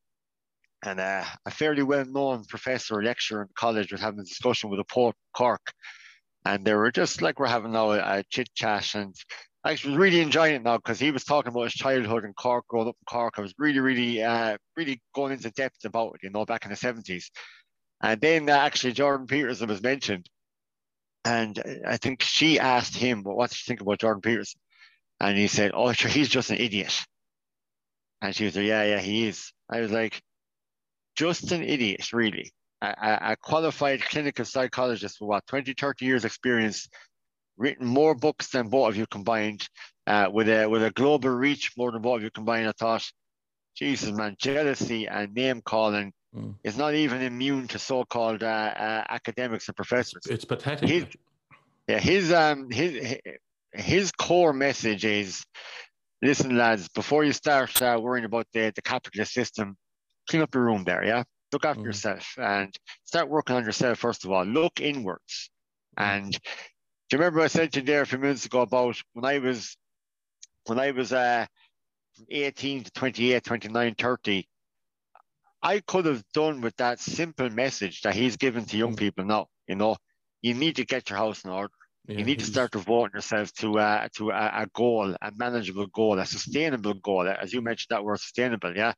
and uh, a fairly well-known professor or lecturer in college was having a discussion with a Pope Cork, and they were just like we're having now a, a chit chat and I was really enjoying it now because he was talking about his childhood in Cork, growing up in Cork. I was really, really, uh, really going into depth about it, you know, back in the 70s. And then uh, actually Jordan Peterson was mentioned. And I think she asked him, well, what do you think about Jordan Peterson? And he said, oh, sure, he's just an idiot. And she was like, yeah, yeah, he is. I was like, just an idiot, really. A, a qualified clinical psychologist with what, 20, 30 years experience written more books than both of you combined, uh, with a with a global reach more than both of you combined. I thought, Jesus, man, jealousy and name calling mm. is not even immune to so-called uh, uh, academics and professors. It's pathetic. His, yeah, his um his his core message is, listen, lads, before you start uh, worrying about the the capitalist system, clean up your room there. Yeah, look after Mm. yourself and start working on yourself first of all. Look inwards. And do you remember I said to you there a few minutes ago about when I was when I was uh 18 to 28, 29, 30, I could have done with that simple message that he's given to young Mm. people now. You know, you need to get your house in order. Yeah, you need to start devoting yourself to uh, to a, a goal, a manageable goal, a sustainable goal. As you mentioned that word sustainable, yeah.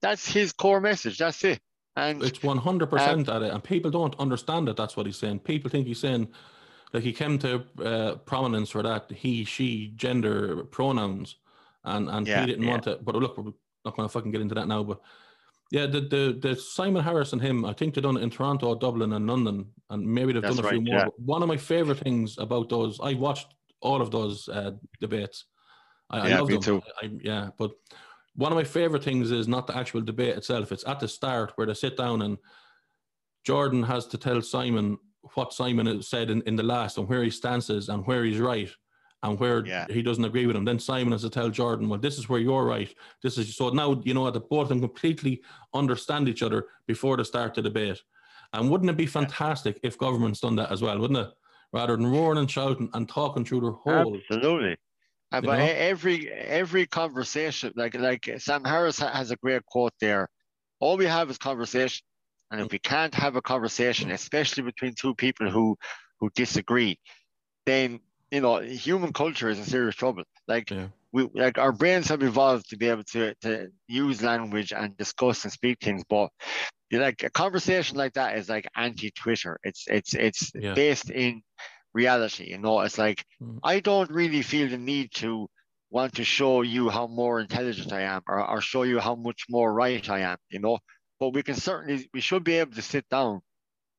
That's his core message. That's it. And It's one hundred percent at it, and people don't understand it. That's what he's saying. People think he's saying, like he came to uh, prominence for that he, she, gender pronouns, and and Yeah, he didn't yeah. want it. But look, we're not going to fucking get into that now. But yeah, the the the Simon Harris and him, I think they've done it in Toronto, Dublin, and London, and maybe they've That's done a few more. yeah. But one of my favorite things about those, I watched all of those uh, debates. I, Yeah, I love me them. too. I, yeah, but one of my favorite things is not the actual debate itself. It's at the start where they sit down and Jordan has to tell Simon what Simon has said in, in the last and where he stance is and where he's right and where Yeah. he doesn't agree with him. Then Simon has to tell Jordan, well, this is where you're right. This is so now you know that both of them completely understand each other before they start the debate. And wouldn't it be fantastic if government's done that as well, wouldn't it? Rather than roaring and shouting and talking through their whole Absolutely. Uh, but know? every every conversation, like like Sam Harris has a great quote there. All we have is conversation, and if we can't have a conversation, especially between two people who who disagree, then you know human culture is in serious trouble. Like Yeah. we like our brains have evolved to be able to to use language and discuss and speak things, but like a conversation like that is like anti-Twitter. It's it's it's Yeah. based in reality. You know, it's like Mm. I don't really feel the need to want to show you how more intelligent I am or, or show you how much more right I am, you know. But we can certainly we should be able to sit down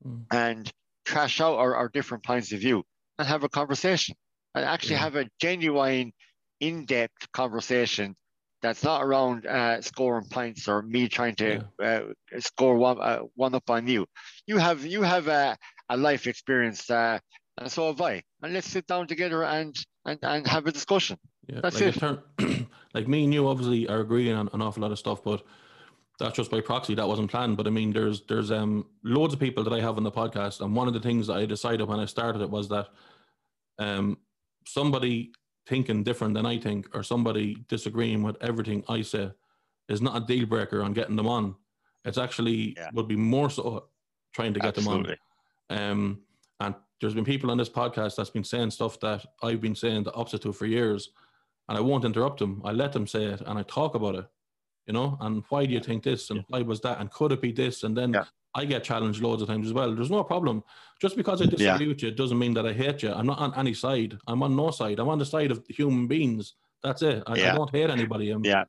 Mm. and trash out our, our different points of view and have a conversation and actually Yeah. have a genuine, in-depth conversation that's not around uh, scoring points or me trying to uh, score one uh, one up on you. You have you have a, a life experience, uh, and so have I. And let's sit down together and and, and have a discussion. Yeah, That's like it. *clears throat* Like me and you obviously are agreeing on an awful lot of stuff, but that's just by proxy. That wasn't planned. But I mean, there's there's um loads of people that I have on the podcast, and one of the things that I decided when I started it was that um somebody thinking different than I think, or somebody disagreeing with everything I say, is not a deal breaker on getting them on. It's actually Yeah. would be more so trying to get Absolutely. them on. Um, and there's been people on this podcast that's been saying stuff that I've been saying the opposite to for years, and I won't interrupt them. I let them say it, and I talk about it. You know, and why do you think this, and why was that, and could it be this, and then Yeah. I get challenged loads of times as well. There's no problem. Just because I disagree with you doesn't mean that I hate you. I'm not on any side. I'm on no side. I'm on the side of human beings. That's it. I, I don't hate anybody. I'm, Yeah.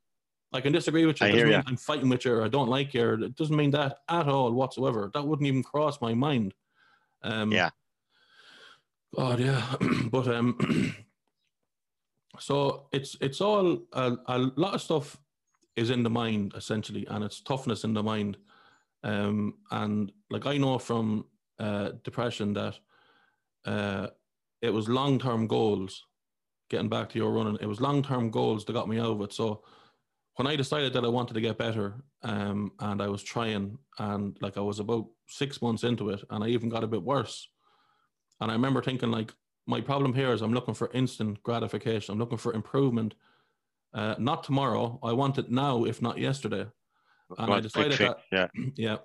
I can disagree with you. I hear mean I'm fighting with you or I don't like you. Or it doesn't mean that at all whatsoever. That wouldn't even cross my mind. Um, Yeah. God, yeah. *clears throat* but um, *clears throat* so it's it's all a, a lot of stuff is in the mind essentially, and it's toughness in the mind. Um, and like I know from uh, depression that uh, it was long term goals. Getting back to your running, it was long term goals that got me out of it. So when I decided that I wanted to get better, um, and I was trying, and like I was about six months into it, and I even got a bit worse. And I remember thinking, like, my problem here is I'm looking for instant gratification. I'm looking for improvement. Uh, not tomorrow. I want it now, if not yesterday. And I decided that yeah. *clears throat* yeah.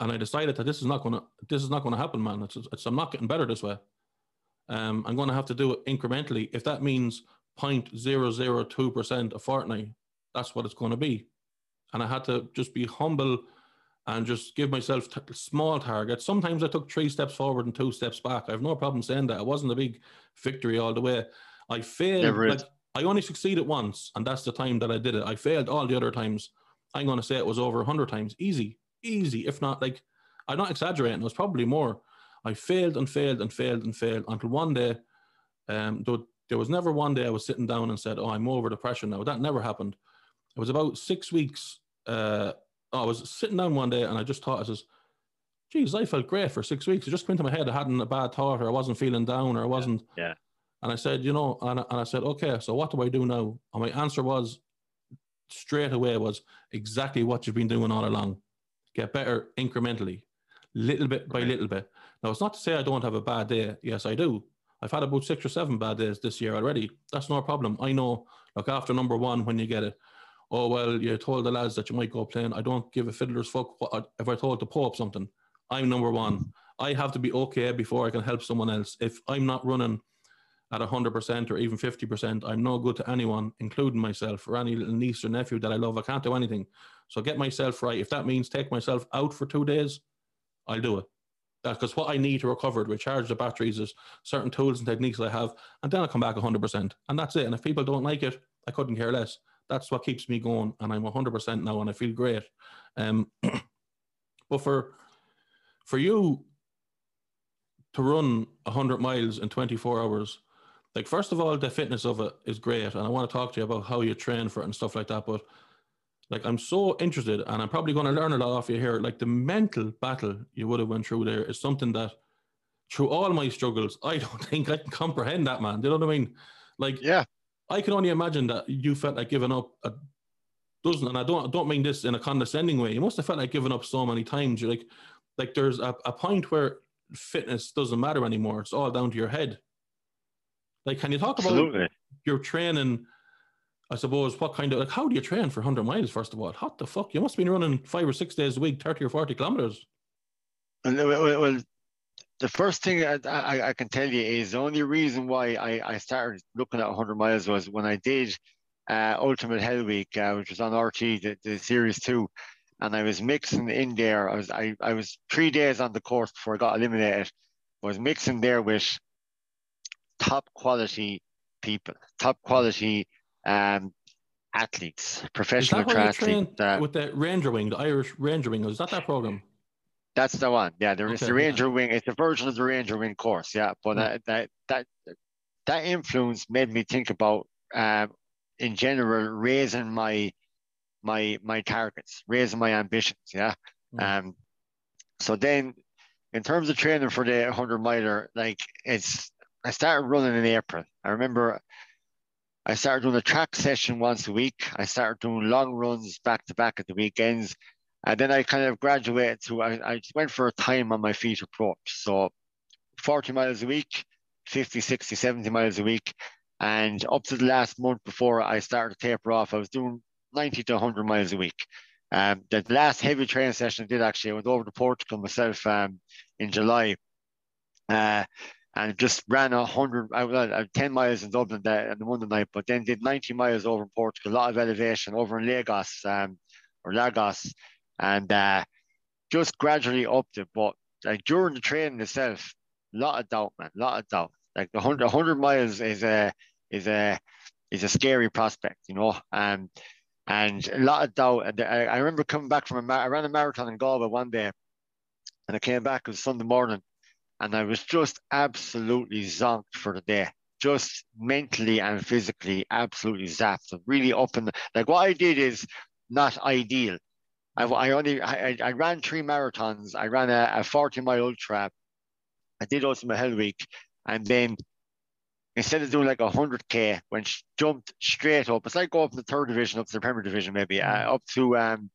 And I decided that this is not gonna this is not gonna happen, man. It's, it's I'm not getting better this way. Um, I'm gonna have to do it incrementally. If that means 0.002 percent a fortnight, that's what it's going to be. And I had to just be humble and just give myself t- small targets. Sometimes I took three steps forward and two steps back. I have no problem saying that. It wasn't a big victory all the way. I failed. Never like. I only succeeded once, and that's the time that I did it. I failed all the other times. I'm going to say it was over 100 times. Easy, easy. If not, like, I'm not exaggerating. It was probably more. I failed and failed and failed and failed until one day, um, though there was never one day I was sitting down and said, "Oh, I'm over depression now." That never happened. It was about six weeks. Uh, I was sitting down one day and I just thought, I says, "Geez, I felt great for six weeks." It just went into my head. I hadn't a bad thought, or I wasn't feeling down, or I wasn't. yeah. And I said, you know, and I, and I said, okay, so what do I do now? And my answer was, straight away was exactly what you've been doing all along. Get better incrementally, little bit by little bit. Now, it's not to say I don't have a bad day. Yes, I do. I've had about six or seven bad days this year already. That's no problem. I know, like after number one, when you get it, oh, well, you told the lads that you might go playing. I don't give a fiddler's fuck what, if I told the Pope something. I'm number one. I have to be okay before I can help someone else. If I'm not running at 100% or even 50%, I'm no good to anyone, including myself or any little niece or nephew that I love. I can't do anything. So get myself right. If that means take myself out for two days, I'll do it. Because what I need to recover to recharge the batteries is certain tools and techniques I have, and then I'll come back 100%. And that's it. And if people don't like it, I couldn't care less. That's what keeps me going. And I'm 100% now and I feel great. Um, *clears throat* but for, for you to run 100 miles in 24 hours, like first of all, the fitness of it is great, and I want to talk to you about how you train for it and stuff like that. But like, I'm so interested, and I'm probably going to learn a lot off you here. Like the mental battle you would have went through there is something that, through all my struggles, I don't *laughs* think I can comprehend that, man. Do you know what I mean? Like, yeah, I can only imagine that you felt like giving up a dozen, and I don't I don't mean this in a condescending way. You must have felt like giving up so many times. You're like, like there's a, a point where fitness doesn't matter anymore. It's all down to your head. Like, can you talk about Absolutely. your training? I suppose what kind of like how do you train for 100 miles? First of all, what the fuck? You must have been running five or six days a week, 30 or 40 kilometers. Well, well the first thing I, I, I, can tell you is the only reason why I, I started looking at 100 miles was when I did uh, Ultimate Hell Week, uh, which was on RTÉ, the, the series two, and I was mixing in there. I was I, I was three days on the course before I got eliminated. I was mixing there with top quality people, top quality um, athletes, professional triathletes. Uh, with the Ranger Wing, the Irish Ranger Wing, is that that program? That's the one. Yeah, there is okay, the Ranger yeah. Wing. It's a version of the Ranger Wing course. Yeah, but mm. that that that influence made me think about, um, in general, raising my my my targets, raising my ambitions. Yeah. Mm. Um. So then, in terms of training for the hundred miler, like it's I started running in April. I remember I started doing a track session once a week. I started doing long runs back to back at the weekends. And then I kind of graduated to, I, I went for a time on my feet approach. So 40 miles a week, 50, 60, 70 miles a week. And up to the last month before I started to taper off, I was doing 90 to 100 miles a week. Um, the last heavy training session I did actually, I went over to Portugal myself um, in July. Uh, and just ran a hundred, uh, 10 miles in Dublin that, and the Monday night, but then did 90 miles over in Portugal, a lot of elevation over in Lagos um, or Lagos, and uh, just gradually upped it. But like during the training itself, a lot of doubt, man, a lot of doubt. Like the 100, 100 miles is a is a is a scary prospect, you know. Um, and a lot of doubt. And I, I remember coming back from a I ran a marathon in Galway one day, and I came back. It was Sunday morning, and I was just absolutely zonked for the day. Just mentally and physically, absolutely zapped. Really up the, like what I did is not ideal. I, I only I, I ran three marathons. I ran a, a 40 mile ultra. I did Ultimate Hell Week, and then instead of doing like a hundred k, went jumped straight up. It's like go up the third division, up to the Premier Division, maybe uh, up to um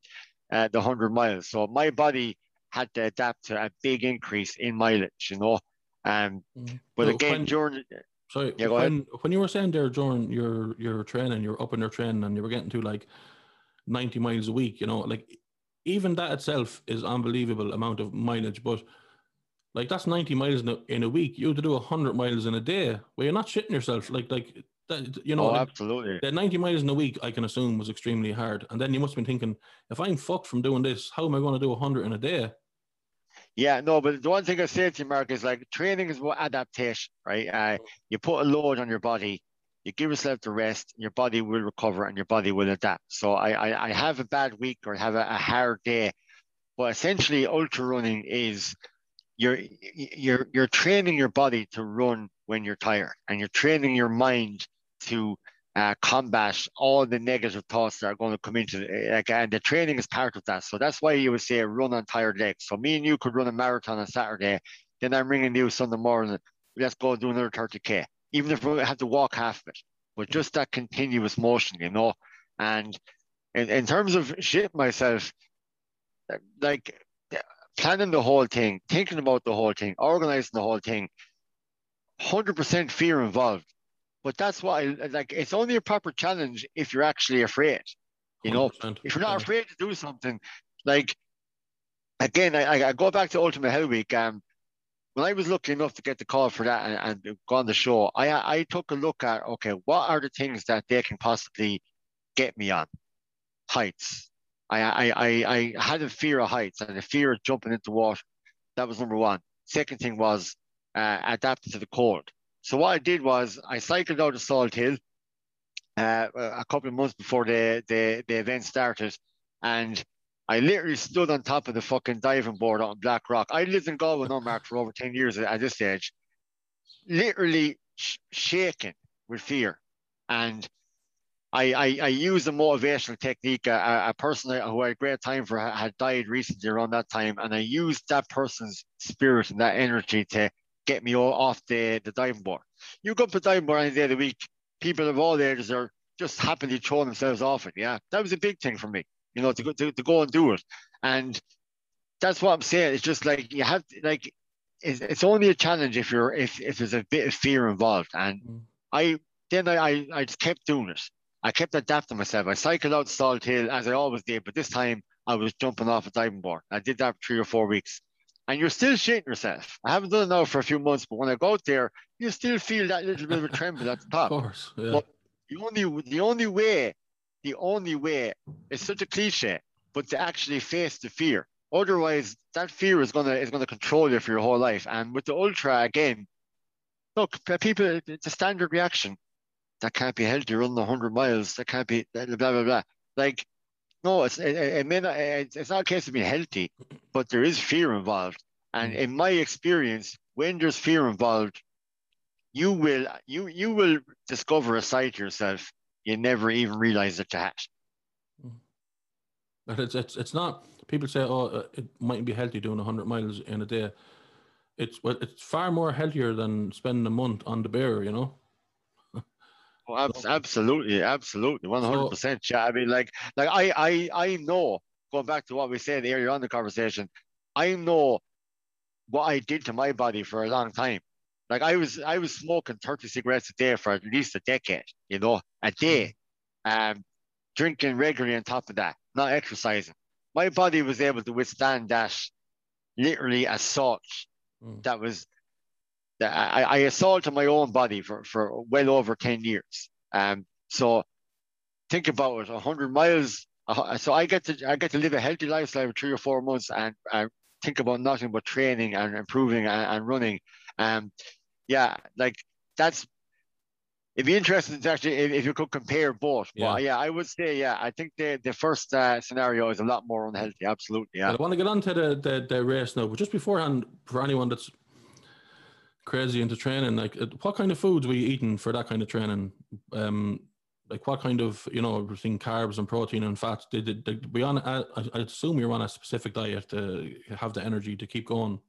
uh, the hundred miles. So my body had to adapt to a big increase in mileage, you know. Um, mm. but well, again, when, during sorry, yeah, when when you were saying there during your your training, you're up in your training, and you were getting to like ninety miles a week, you know, like even that itself is unbelievable amount of mileage, but. Like that's ninety miles in a, in a week. You have to do hundred miles in a day, where you're not shitting yourself. Like like that, you know, oh, like, absolutely. The 90 miles in a week, I can assume, was extremely hard. And then you must have been thinking, if I'm fucked from doing this, how am I going to do 100 in a day? Yeah, no, but the one thing I say to you, Mark, is like training is what adaptation, right? Uh, you put a load on your body, you give yourself the rest, your body will recover and your body will adapt. So I, I, I have a bad week or have a, a hard day, but essentially ultra running is you're you're you're training your body to run when you're tired, and you're training your mind to uh, combat all the negative thoughts that are going to come into it. Like, and the training is part of that. So that's why you would say run on tired legs. So me and you could run a marathon on Saturday. Then I'm ringing you Sunday morning. Let's go do another 30k, even if we have to walk half of it. But just that continuous motion, you know. And in, in terms of shit myself, like planning the whole thing, thinking about the whole thing, organizing the whole thing, 100% fear involved. But that's why, like, it's only a proper challenge if you're actually afraid. You know, if you're not afraid to do something, like, again, I, I go back to Ultimate Hell Week. Um, when I was lucky enough to get the call for that and, and go on the show, I I took a look at okay, what are the things that they can possibly get me on? Heights. I I I, I had a fear of heights and a fear of jumping into water. That was number one. Second thing was uh, adapting to the cold. So what I did was I cycled out of Salthill uh, a couple of months before the, the, the event started, and I literally stood on top of the fucking diving board on Blackrock. I lived in Galway, no Mark, for over 10 years at this stage, literally sh- shaking with fear. And I, I, I used a motivational technique. A, a person who I had great time for had died recently around that time, and I used that person's spirit and that energy to get me off the, the diving board. You go up a diving board any day of the week, people of all ages are just happily throwing themselves off it. Yeah, that was a big thing for me, you know, to go, to, to go and do it. And that's what I'm saying. It's just like you have, like, it's, it's only a challenge if you're, if, if there's a bit of fear involved. And mm. I, then I, I, I just kept doing it. I kept adapting myself. I cycled out Salthill as I always did, but this time I was jumping off a diving board. I did that for three or four weeks and you're still shitting yourself. I haven't done it now for a few months, but when I go out there, you still feel that little bit of a *laughs* tremble at the top. Of course, yeah. But the only the only way, the only way, it's such a cliche, but to actually face the fear. Otherwise, that fear is gonna is gonna control you for your whole life. And with the ultra again, look, people, it's a standard reaction. That can't be healthy. Running 100 miles. That can't be blah blah blah. Like no, it's it, it may not, it's not a case of being healthy, but there is fear involved. And mm. in my experience, when there's fear involved, you will you you will discover a side to yourself you never even realize that you had. Mm. But it's it's it's not. People say, "Oh, uh, it mightn't be healthy doing hundred miles in a day." It's well, it's far more healthier than spending a month on the bear. You know. Oh, absolutely, absolutely, one hundred percent. Yeah, I mean, like, like I, I, I know. Going back to what we said earlier on the conversation, I know what I did to my body for a long time. Like I was, I was smoking thirty cigarettes a day for at least a decade. You know, a day, hmm. um, drinking regularly on top of that, not exercising. My body was able to withstand that literally assault. Mm. That was I, I assaulted my own body for, for well over 10 years. Um, so think about it, 100 miles. Uh, so I get to I get to live a healthy lifestyle for three or four months and uh, think about nothing but training and improving and, and running. Um, yeah, like that's it'd be interesting to actually if, if you could compare both. Yeah. But yeah, I would say yeah, I think the the first uh, scenario is a lot more unhealthy. Absolutely, yeah. I want to get on to the, the the race now, but just beforehand, for anyone that's crazy into training. Like, uh, what kind of foods were you eating for that kind of training? Um, like, what kind of you know, everything carbs and protein and fats? Did, did, be on? I, I assume you're on a specific diet to have the energy to keep going.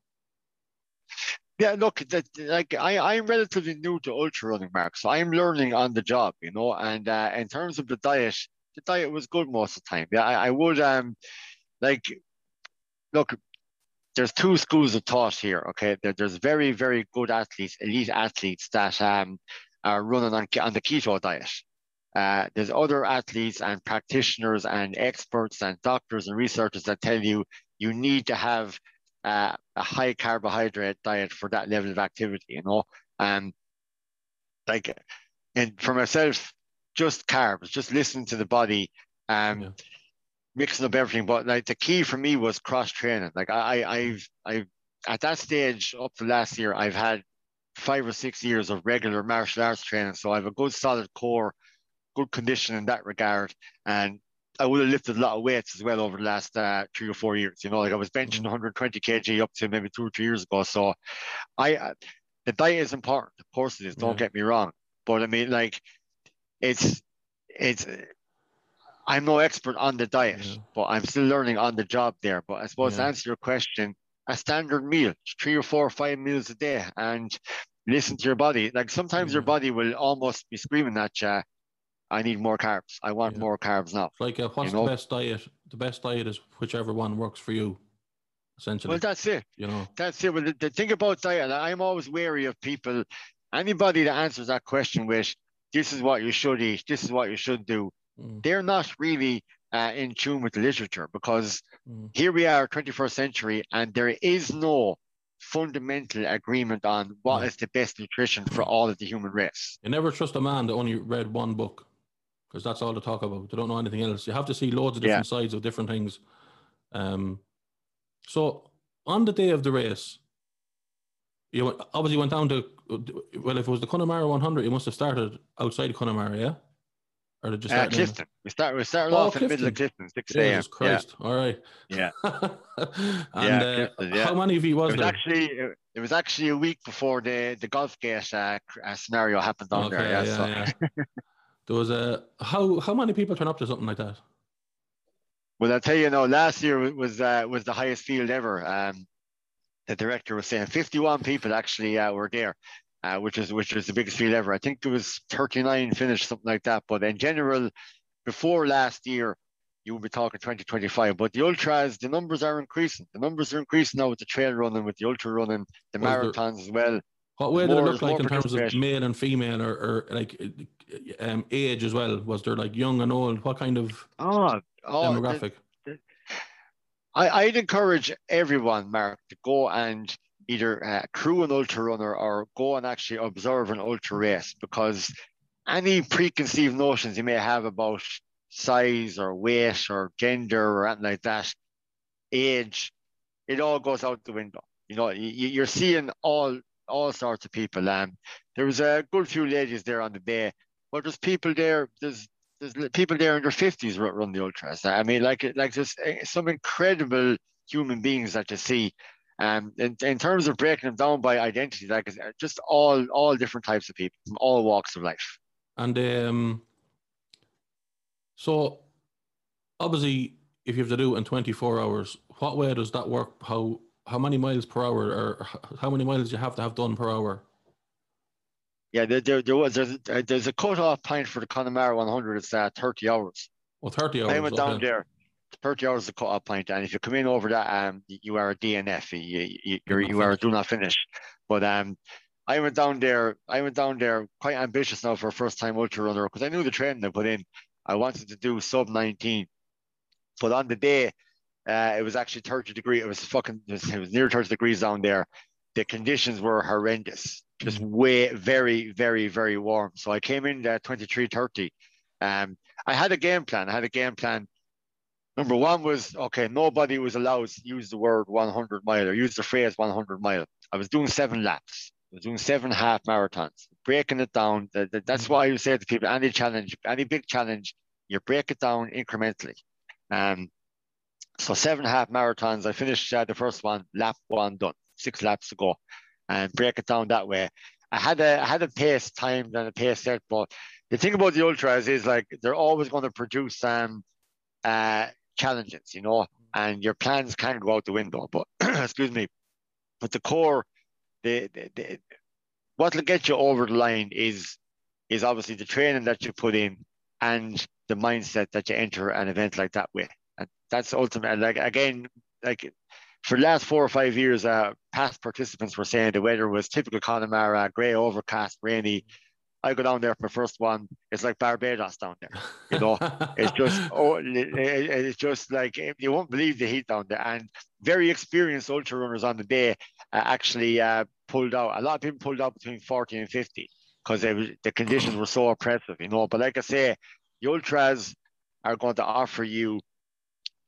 Yeah, look, that, like I, I'm relatively new to ultra running, Mark, so I'm learning on the job, you know. And uh, in terms of the diet, the diet was good most of the time. Yeah, I, I would um, like, look, there's two schools of thought here. Okay, there, there's very very good athletes, elite athletes that um, are running on on the keto diet. Uh, there's other athletes and practitioners and experts and doctors and researchers that tell you you need to have uh, a high carbohydrate diet for that level of activity. You know, and like, and for myself, just carbs, just listen to the body. Um, yeah mixing up everything. But like the key for me was cross training. Like I, I've, I've at that stage up to last year, I've had five or six years of regular martial arts training. So I have a good solid core, good condition in that regard. And I would have lifted a lot of weights as well over the last uh, three or four years. You know, like I was benching 120 kg up to maybe two or three years ago. So I, uh, the diet is important. Of course it is. Don't yeah. get me wrong. But I mean, like, it's, it's, I'm no expert on the diet, yeah. but I'm still learning on the job there. But I suppose yeah. to answer your question, a standard meal, three or four or five meals a day, and listen to your body. Like sometimes yeah. your body will almost be screaming at you, I need more carbs. I want more carbs now. It's like uh, what's You know? the best diet? The best diet is whichever one works for you, essentially. Well, that's it. you know. That's it. Well, the, the thing about diet, I'm always wary of people, anybody that answers that question with, this is what you should eat, this is what you should do, Mm, they're not really uh, in tune with the literature because mm, here we are, 21st century, and there is no fundamental agreement on what No. is the best nutrition for all of the human race. You never trust a man that only read one book, because that's all they talk about. They don't know anything else. You have to see loads of Yeah. different sides of different things. Um, so on the day of the race, you went- obviously went down to well, if it was the Connemara 100, you must have started outside Connemara, yeah, or did you Uh, start? in- Clifden. We start. We started Oh, off in the middle of Clifden, 6 a.m. Jesus Christ! All right. Yeah. *laughs* and Yeah, uh, Clifton, yeah. how many of you was, It was there? actually it, was actually a week before the the Golfgate uh, uh, scenario happened down there. Yeah, so. yeah. *laughs* there was a how how many people turn up to something like that? Well, I'll tell you now, last year was uh, was the highest field ever. Um, the director was saying 51 people actually uh, were there, uh, which is which was the biggest field ever. I think there was 39 finished, something like that. But in general, before last year, you would be talking 2025. But the ultras, the numbers are increasing. The numbers are increasing now with the trail running, with the ultra running, the there- marathons as well. What way did it look like in terms of male and female, or, or like um, age as well? Was there like young and old? What kind of Oh, oh the- demographic? I, I'd encourage everyone, Mark, to go and either uh, crew an ultra runner or go and actually observe an ultra race because any preconceived notions you may have about size or weight or gender or anything like that, age, it all goes out the window. You know, you, you're seeing all all sorts of people. Um, there was a good few ladies there on the day, but there's people there. There's there's people there in their fifties run, the ultras. I mean, like like just uh, some incredible human beings that you see. Um, in, in terms of breaking them down by identity, like uh, just all all different types of people from all walks of life. And um, so obviously, if you have to do it in 24 hours, what way does that work? How how many miles per hour, or how many miles you have to have done per hour? Yeah, there, there, there was there's a, there's a cut off point for the Connemara 100. It's uh, 30 hours. Well, 30 hours. I went down there. 30 hours the cut-off point, and if you come in over that, um, you are a DNF. You you you're, you are a do not finish. But um, I went down there. I went down there quite ambitious now for a first-time ultra runner because I knew the training I put in. I wanted to do sub 19, but on the day, uh, it was actually 30 degree. It was fucking. It was, it was near 30 degrees down there. The conditions were horrendous. Just way very very very warm. So I came in at 23 30. Um, I had a game plan. I had a game plan. Number one was okay, nobody was allowed to use the word 100 mile or use the phrase 100 mile. I was doing seven laps. I was doing seven half marathons, breaking it down. That, that- that's why I say to people any challenge, any big challenge, you break it down incrementally. Um, so seven half marathons. I finished uh, the first one, lap one done, six laps to go, and break it down that way. I had a I had a pace timed and a pace set, but the thing about the ultras is like they're always going to produce um uh challenges, you know, and your plans can go out the window. But *clears throat* excuse me, but the core, the, the, the what will get you over the line is is obviously the training that you put in and the mindset that you enter an event like that with. And that's ultimate. Like again, like for the last four or five years, uh, past participants were saying the weather was typical Connemara, grey, overcast, rainy. I go down there for my first one. It's like Barbados down there. You know, *laughs* it's just oh, it- it- it's just like you won't believe the heat down there. And very experienced ultra runners on the day uh, actually uh, pulled out. A lot of people pulled out between 40 and 50 because the conditions were so oppressive, you know. But like I say, the ultras are going to offer you,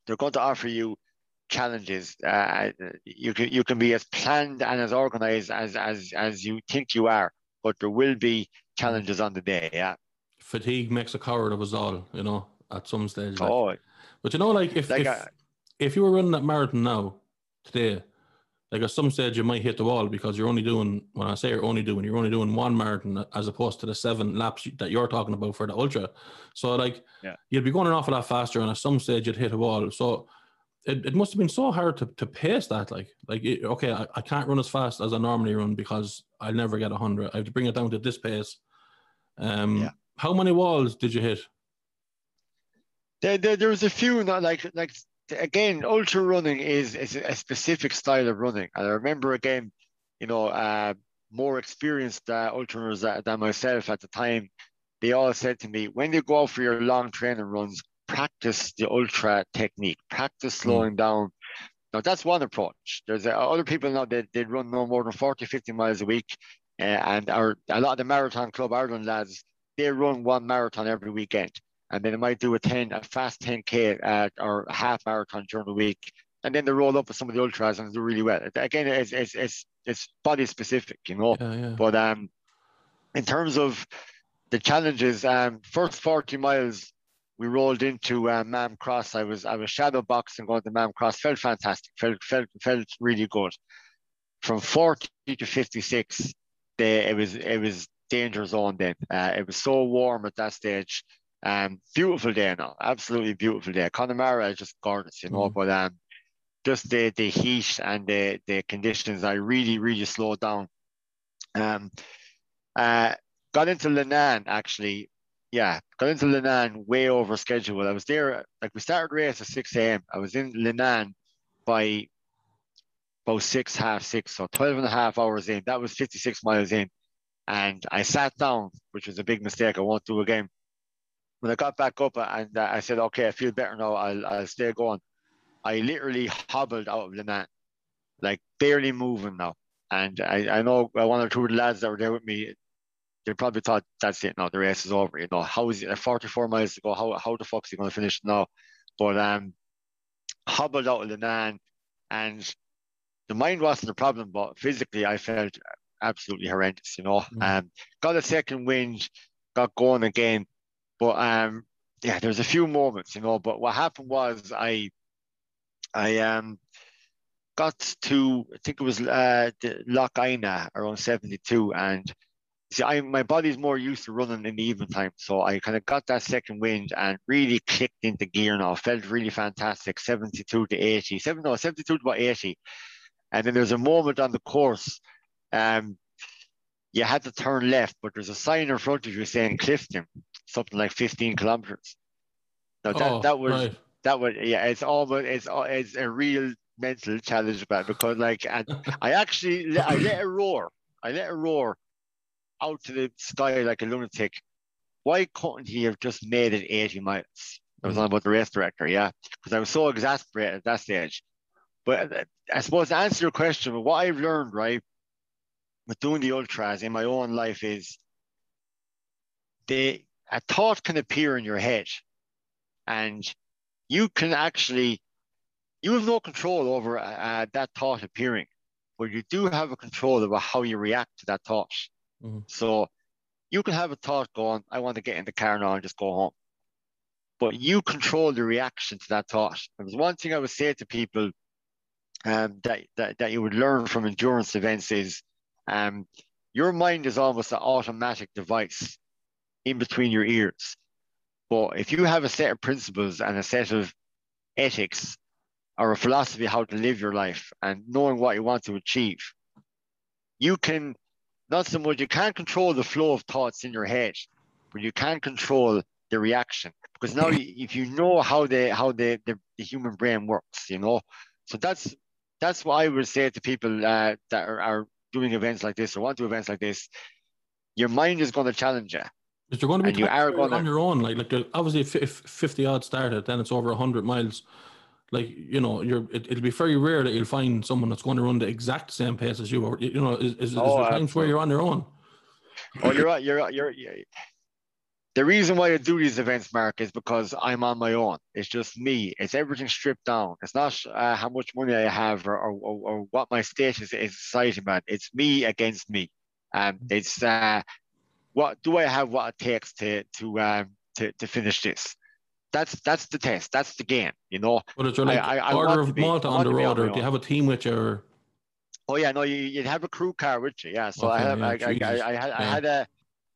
they're going to offer you challenges. Uh, you can you can be as planned and as organized as as as you think you are, but there will be challenges on the day. Yeah. Fatigue makes a coward of us all, you know, at some stage. like. Oh, But you know, like if Like if, I- if you were running that marathon now, today, like at some stage you might hit the wall because you're only doing when I say you're only doing you're only doing one marathon as opposed to the seven laps that you're talking about for the ultra. So like Yeah. you'd be going an awful lot faster, and at some stage you'd hit a wall. So it, it must have been so hard to, to pace that. Like like it- okay, I, I can't run as fast as I normally run because I'll never get a hundred. I have to bring it down to this pace. Um, Yeah. How many walls did you hit? There, there, there was a few, not like like again, ultra running is is a specific style of running, and I remember again, you know, uh, more experienced uh, ultra runners than myself at the time. They all said to me, when you go out for your long training runs, practice the ultra technique, practice hmm. slowing mm. down. Now that's one approach. There's uh, other people now that they, they run no more than 40, 50 miles a week. Uh, and our, a lot of the Marathon Club Ireland lads, they run one marathon every weekend. And then they might do a 10, a fast 10K uh, or a half marathon during the week. And then they roll up with some of the ultras and do really well. Again, it's, it's, it's, it's body specific, you know. Yeah, yeah. But um, in terms of the challenges, um, first 40 miles, we rolled into uh, Mam Cross. I was I was shadow boxing going to Mam Cross. Felt fantastic. Felt felt felt really good. From 40 to 56, they, it was it was danger zone then. Uh, it was so warm at that stage. Um, beautiful day now, absolutely beautiful day. Connemara is just gorgeous, you know. Mm. But um, just the the heat and the the conditions, I really really slowed down. Um, uh, got into Leenane actually yeah, got into Leenane way over schedule. I was there, like we started race at 6 a.m. I was in Leenane by about six, half six, so 12 and a half hours in. That was 56 miles in. And I sat down, which was a big mistake. I won't do again. When I got back up and uh, I said, okay, I feel better now. I'll, I'll stay going. I literally hobbled out of Leenane, like barely moving now. And I, I know one or two of the lads that were there with me, they probably thought that's it now. The race is over. You know, how is it 44 miles to go? How how the fuck is he going to finish now? But um, hobbled out of Leenane, and the mind wasn't a problem, but physically I felt absolutely horrendous. You know, mm. um, got a second wind, got going again, but um, yeah, there's a few moments, you know. But what happened was I, I um got to I think it was uh the Lough Inagh around 72 and see, I my body's more used to running in the evening time, so I kind of got that second wind and really clicked into gear now. Felt really fantastic, 72 to 80, seven no 72 to about 80, and then there's a moment on the course, um, you had to turn left, but there's a sign in front of you saying Clifden, something like 15 kilometers. Now that oh, that was right. that was yeah, it's almost it's it's a real mental challenge, but because like and *laughs* I actually I let it roar. I let it roar out to the sky like a lunatic. Why couldn't he have just made it 80 miles? I was on about the race director, yeah, because I was so exasperated at that stage. But uh, I suppose to answer your question, what I've learned, right, with doing the ultras in my own life is they a thought can appear in your head, and you can actually you have no control over uh, that thought appearing, but you do have a control over how you react to that thought. Mm-hmm. So you can have a thought going, I want to get in the car now and just go home. But you control the reaction to that thought. There's one thing I would say to people um, that, that, that you would learn from endurance events is um, your mind is almost an automatic device in between your ears. But if you have a set of principles and a set of ethics or a philosophy how to live your life and knowing what you want to achieve, you can not so much you can't control the flow of thoughts in your head, but you can control the reaction because now if you know how the how the, the, the human brain works, you know, so that's that's what I would say to people uh, that are, are doing events like this or want to do events like this. Your mind is going to challenge you. But you're going to be you are going on your own. Like, like obviously, if 50 odd started, then it's over 100 miles like you know you're it, will be very rare that you'll find someone that's going to run the exact same pace as you or you know is, is, oh, there times where you're on your own oh you're right you're you're, you're the reason why I do these events, Mark, is because I'm on my own. It's just me. It's everything stripped down. It's not uh, how much money I have or, or, or, what my status is in society, man. It's me against me. Um, it's uh, what do I have? What it takes to to um, to to finish this? That's that's the test. That's the game. You know. But there like I, I, order of Malta on the road, or do you have a team with you? Or... Oh yeah, no, you you'd have a crew car with you. Yeah, so okay, I have yeah, I, I, I, I, had yeah. I had a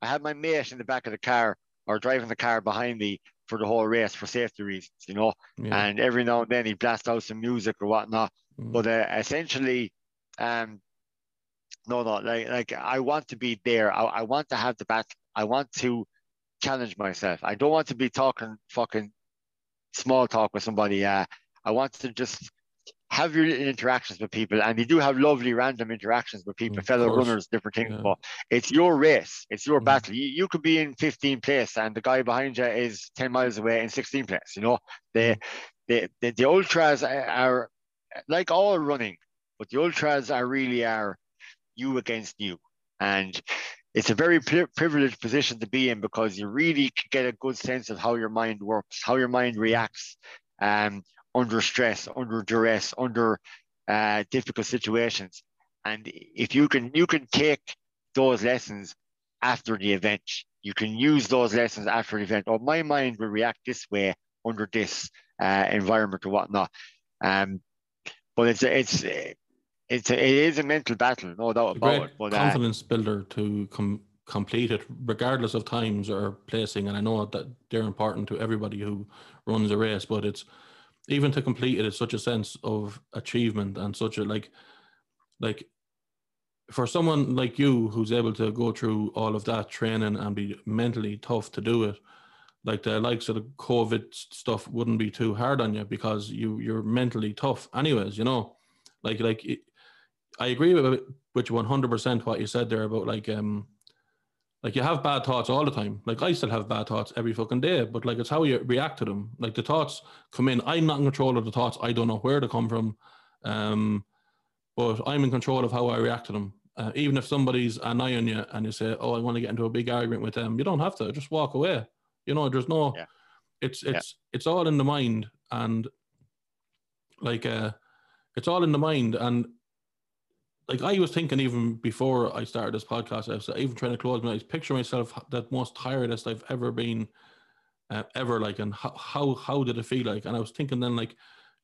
I had my mate in the back of the car or driving the car behind me for the whole race for safety reasons, you know. Yeah. And every now and then he blast out some music or whatnot. Mm. But uh, essentially, um, no, no, like like I want to be there. I, I want to have the battle. I want to challenge myself. I don't want to be talking fucking small talk with somebody. Uh, I want to just have your little interactions with people, and you do have lovely random interactions with people, mm, fellow runners, different things. Yeah. But it's your race, it's your mm. battle. You, you could be in 15th place, and the guy behind you is 10 miles away in 16th place. You know, the mm. the the, the ultras are, are like all running, but the ultras are really are you against you, and it's a very pri- privileged position to be in because you really get a good sense of how your mind works, how your mind reacts. Um, under stress, under duress, under uh, difficult situations. And if you can, you can take those lessons after the event. You can use those lessons after the event. Or oh, my mind will react this way under this uh, environment or whatnot. Um, but it's it's it's a, it is a mental battle, no doubt about it. But, uh, confidence uh, builder to com- complete it, regardless of times or placing. And I know that they're important to everybody who runs a race, but it's even to complete it is such a sense of achievement and such a like like for someone like you who's able to go through all of that training and be mentally tough to do it like the likes of the covid stuff wouldn't be too hard on you because you you're mentally tough anyways you know like like it, i agree with with 100% what you said there about like um like you have bad thoughts all the time. Like I still have bad thoughts every fucking day, but like it's how you react to them. Like the thoughts come in. I'm not in control of the thoughts. I don't know where they come from. Um, but I'm in control of how I react to them. Uh, even if somebody's an eye on you and you say, "Oh, I want to get into a big argument with them," you don't have to. Just walk away. You know, there's no. Yeah. It's it's yeah. it's all in the mind, and like uh, it's all in the mind, and like I was thinking even before I started this podcast, I was even trying to close my eyes, picture myself that most tiredest I've ever been, uh, ever like, and how, how how did it feel like? And I was thinking then like,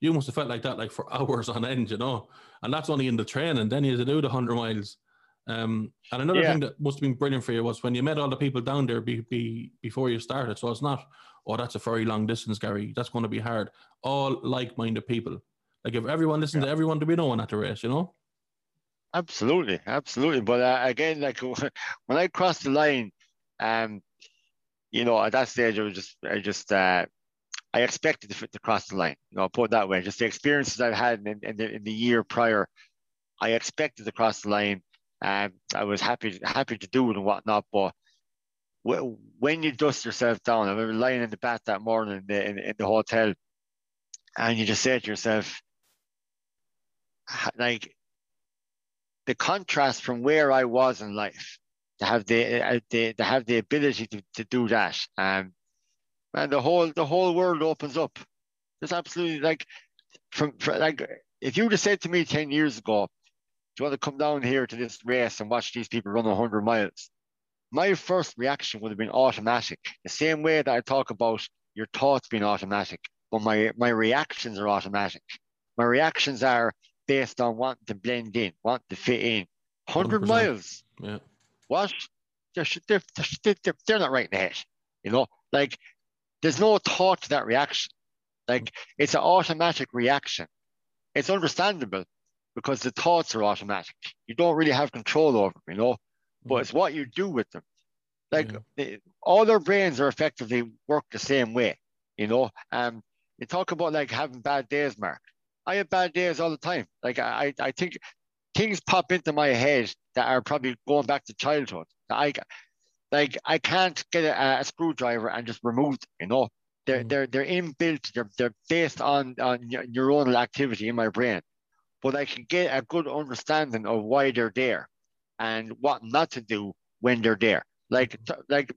you must have felt like that like for *laughs* hours on end, you know, and that's only in the train, and then you had to do the hundred miles. Um, and another yeah. thing that must have been brilliant for you was when you met all the people down there be, be, before you started. So it's not, oh, that's a very long distance, Gary. That's going to be hard. All like-minded people. Like if everyone listened yeah. to everyone to be no one at the race, you know. Absolutely, absolutely. But uh, again, like *laughs* when I crossed the line, um, you know, at that stage, I was just, I just, uh, I expected to, to cross the line. You know, put it that way. Just the experiences I've had in, in, the, in the year prior, I expected to cross the line. Um, I was happy, happy to do it and whatnot. But when you dust yourself down, I remember lying in the bath that morning in the, in, in the hotel, and you just say to yourself, like the contrast from where I was in life to have the, uh, the to have the ability to, to do that. Um, and the whole the whole world opens up. It's absolutely like from, from like if you would have said to me ten years ago, "Do you want to come down here to this race and watch these people run hundred miles?" My first reaction would have been automatic. The same way that I talk about your thoughts being automatic, but my my reactions are automatic. My reactions are based on wanting to blend in, wanting to fit in. 100 100%. miles. Yeah. What? They're, they're, they're, they're not right in the head. You know, like there's no thought to that reaction. Like it's an automatic reaction. It's understandable because the thoughts are automatic. You don't really have control over them, you know, but it's what you do with them. Like yeah. they, all their brains are effectively work the same way, you know. Um, you talk about like having bad days, Mark. I have bad days all the time. Like I, I think things pop into my head that are probably going back to childhood. I, like I can't get a, a screwdriver and just remove them. You know, they're mm. they're they're inbuilt. They're they're based on on neuronal activity in my brain, but I can get a good understanding of why they're there, and what not to do when they're there. Like mm. like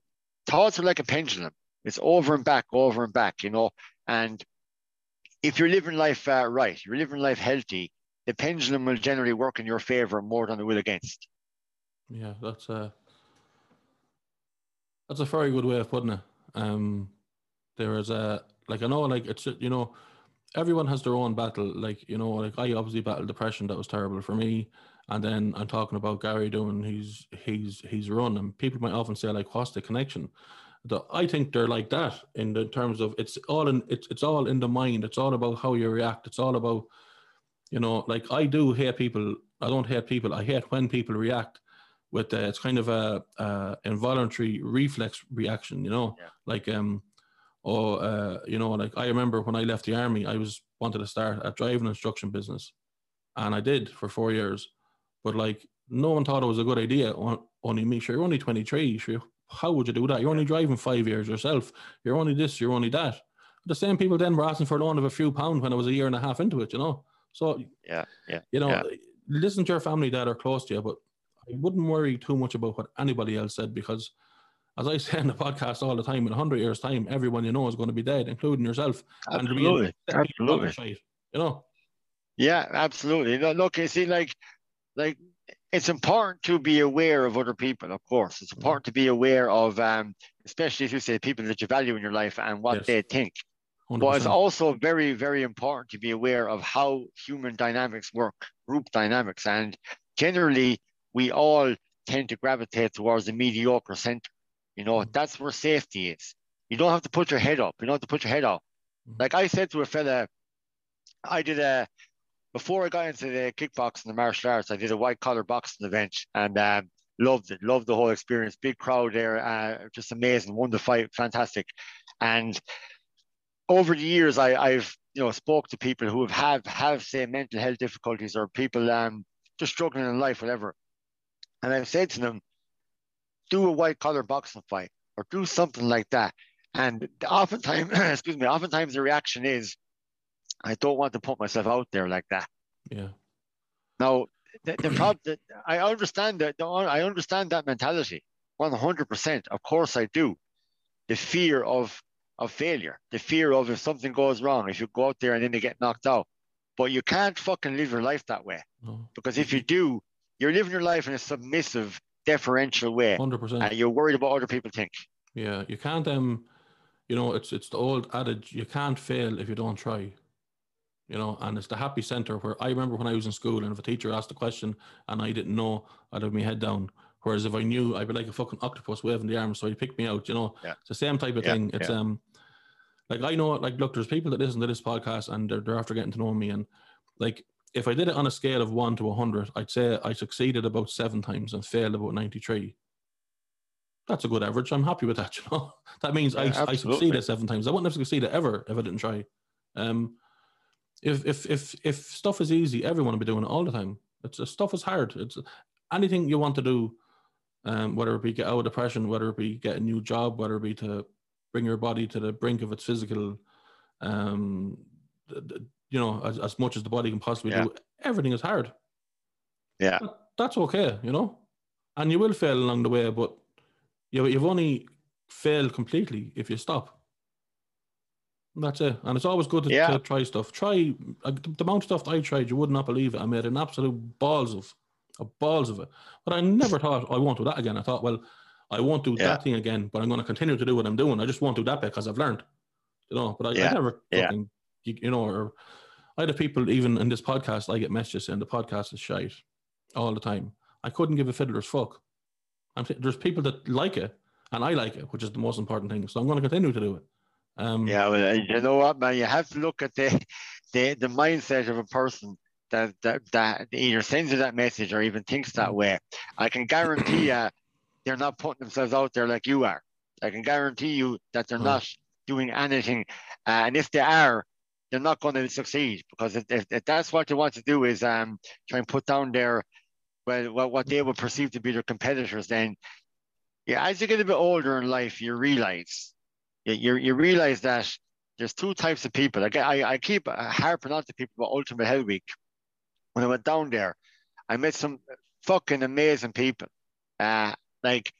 thoughts are like a pendulum. It's over and back, over and back. You know, and if you're living life uh, right, you're living life healthy, the pendulum will generally work in your favor more than it will against. Yeah, that's a that's a very good way of putting it. Um, there is a like I know like it's you know everyone has their own battle. Like you know like I obviously battled depression that was terrible for me, and then I'm talking about Gary doing he's he's he's run, and people might often say like what's the connection? The, I think they're like that in the terms of it's all in it's it's all in the mind. It's all about how you react. It's all about, you know, like I do hate people. I don't hate people. I hate when people react with uh, it's kind of a, a, involuntary reflex reaction, you know, Yeah. like um, or uh, you know, like I remember when I left the army, I was wanted to start a driving instruction business, and I did for four years, but like no one thought it was a good idea. Only me, sure, you're only twenty three, sure. How would you do that? You're only driving five years yourself. You're only this. You're only that. The same people then were asking for a loan of a few pounds when I was a year and a half into it, you know. So Yeah, yeah, you know, yeah. listen to your family that are close to you, but I wouldn't worry too much about what anybody else said because, as I *laughs* say in the podcast all the time, in hundred years' time, everyone you know is going to be dead, including yourself. And there'll be a- Absolutely, up absolutely. You know, Yeah, absolutely. No, look, you see, like, like it's important to be aware of other people. Of course, it's Mhm. important to be aware of, um, especially if you say people that you value in your life and what Yes. they think. hundred But it's also very, very important to be aware of how human dynamics work, group dynamics, and generally we all tend to gravitate towards the mediocre center. You know, Mhm. that's where safety is. You don't have to put your head up. You don't have to put your head out. Mhm. Like I said to a fella, I did a before I got into the kickboxing, and the martial arts, I did a white collar boxing event and um, loved it. Loved the whole experience. Big crowd there, uh, just amazing. Won the fight, fantastic. And over the years, I, I've you know spoke to people who have have, have say mental health difficulties or people um just struggling in life, whatever. And I've said to them, do a white collar boxing fight or do something like that. And oftentimes, *clears throat* excuse me, oftentimes the reaction is, I don't want to put myself out there like that. Yeah, Now, the, the problem, I understand that, I understand that mentality, one hundred percent. Of course, I do. The fear of of failure, the fear of if something goes wrong, if you go out there and then they get knocked out. But you can't fucking live your life that way no, because if you do, you're living your life in a submissive, deferential way, hundred percent. and you're worried about what other people think. Yeah, you can't. Um, you know, it's it's the old adage: you can't fail if you don't try. You know, and it's the happy center where I remember when I was in school, and if a teacher asked a question and I didn't know, I'd have my head down. Whereas if I knew, I'd be like a fucking octopus waving the arms, so he'd pick me out. You know, Yeah. it's the same type of Yeah, thing. It's yeah. um, like I know, like look, there's people that listen to this podcast and they're, they're after getting to know me, and like if I did it on a scale of one to hundred, I'd say I succeeded about seven times and failed about ninety three. That's a good average. I'm happy with that. *laughs* You know, that means I, I succeeded seven times. I wouldn't have succeeded ever if I didn't try. Um, if if if if stuff is easy, everyone will be doing it all the time. It's stuff is hard. It's anything you want to do, um, whether it be get out of depression, whether it be get a new job, whether it be to bring your body to the brink of its physical, um, you know, as, as much as the body can possibly Yeah. do. Everything is hard. Yeah. But that's okay, you know, and you will fail along the way, but you you've only failed completely if you stop. And That's it, and it's always good to, Yeah. to try stuff. Try uh, the amount of stuff that I tried, you would not believe it. I made an absolute balls of, of balls of it. But I never thought I won't do that again. I thought, well, I won't do Yeah. that thing again, but I'm going to continue to do what I'm doing. I just won't do that because I've learned, you know. But I, I Yeah. never Yeah. you, you know, or I had people even in this podcast. I get messages saying the podcast is shite all the time. I couldn't give a fiddler's fuck. I'm, there's people that like it, and I like it, which is the most important thing. So I'm going to continue to do it. Um, Yeah, well, uh, you know what, man? You have to look at the the, the mindset of a person that, that that either sends you that message or even thinks that way. I can guarantee *clears throat* you, they're not putting themselves out there like you are. I can guarantee you that they're not doing anything, uh, and if they are, they're not going to succeed because if, if, if that's what they want to do is um try and put down their well what, what they would perceive to be their competitors, then yeah, as you get a bit older in life, you realize you, you, realize that there's two types of people. Like I, I keep harping on to people about Ultimate Hell Week. When I went down there, I met some fucking amazing people. Uh, like,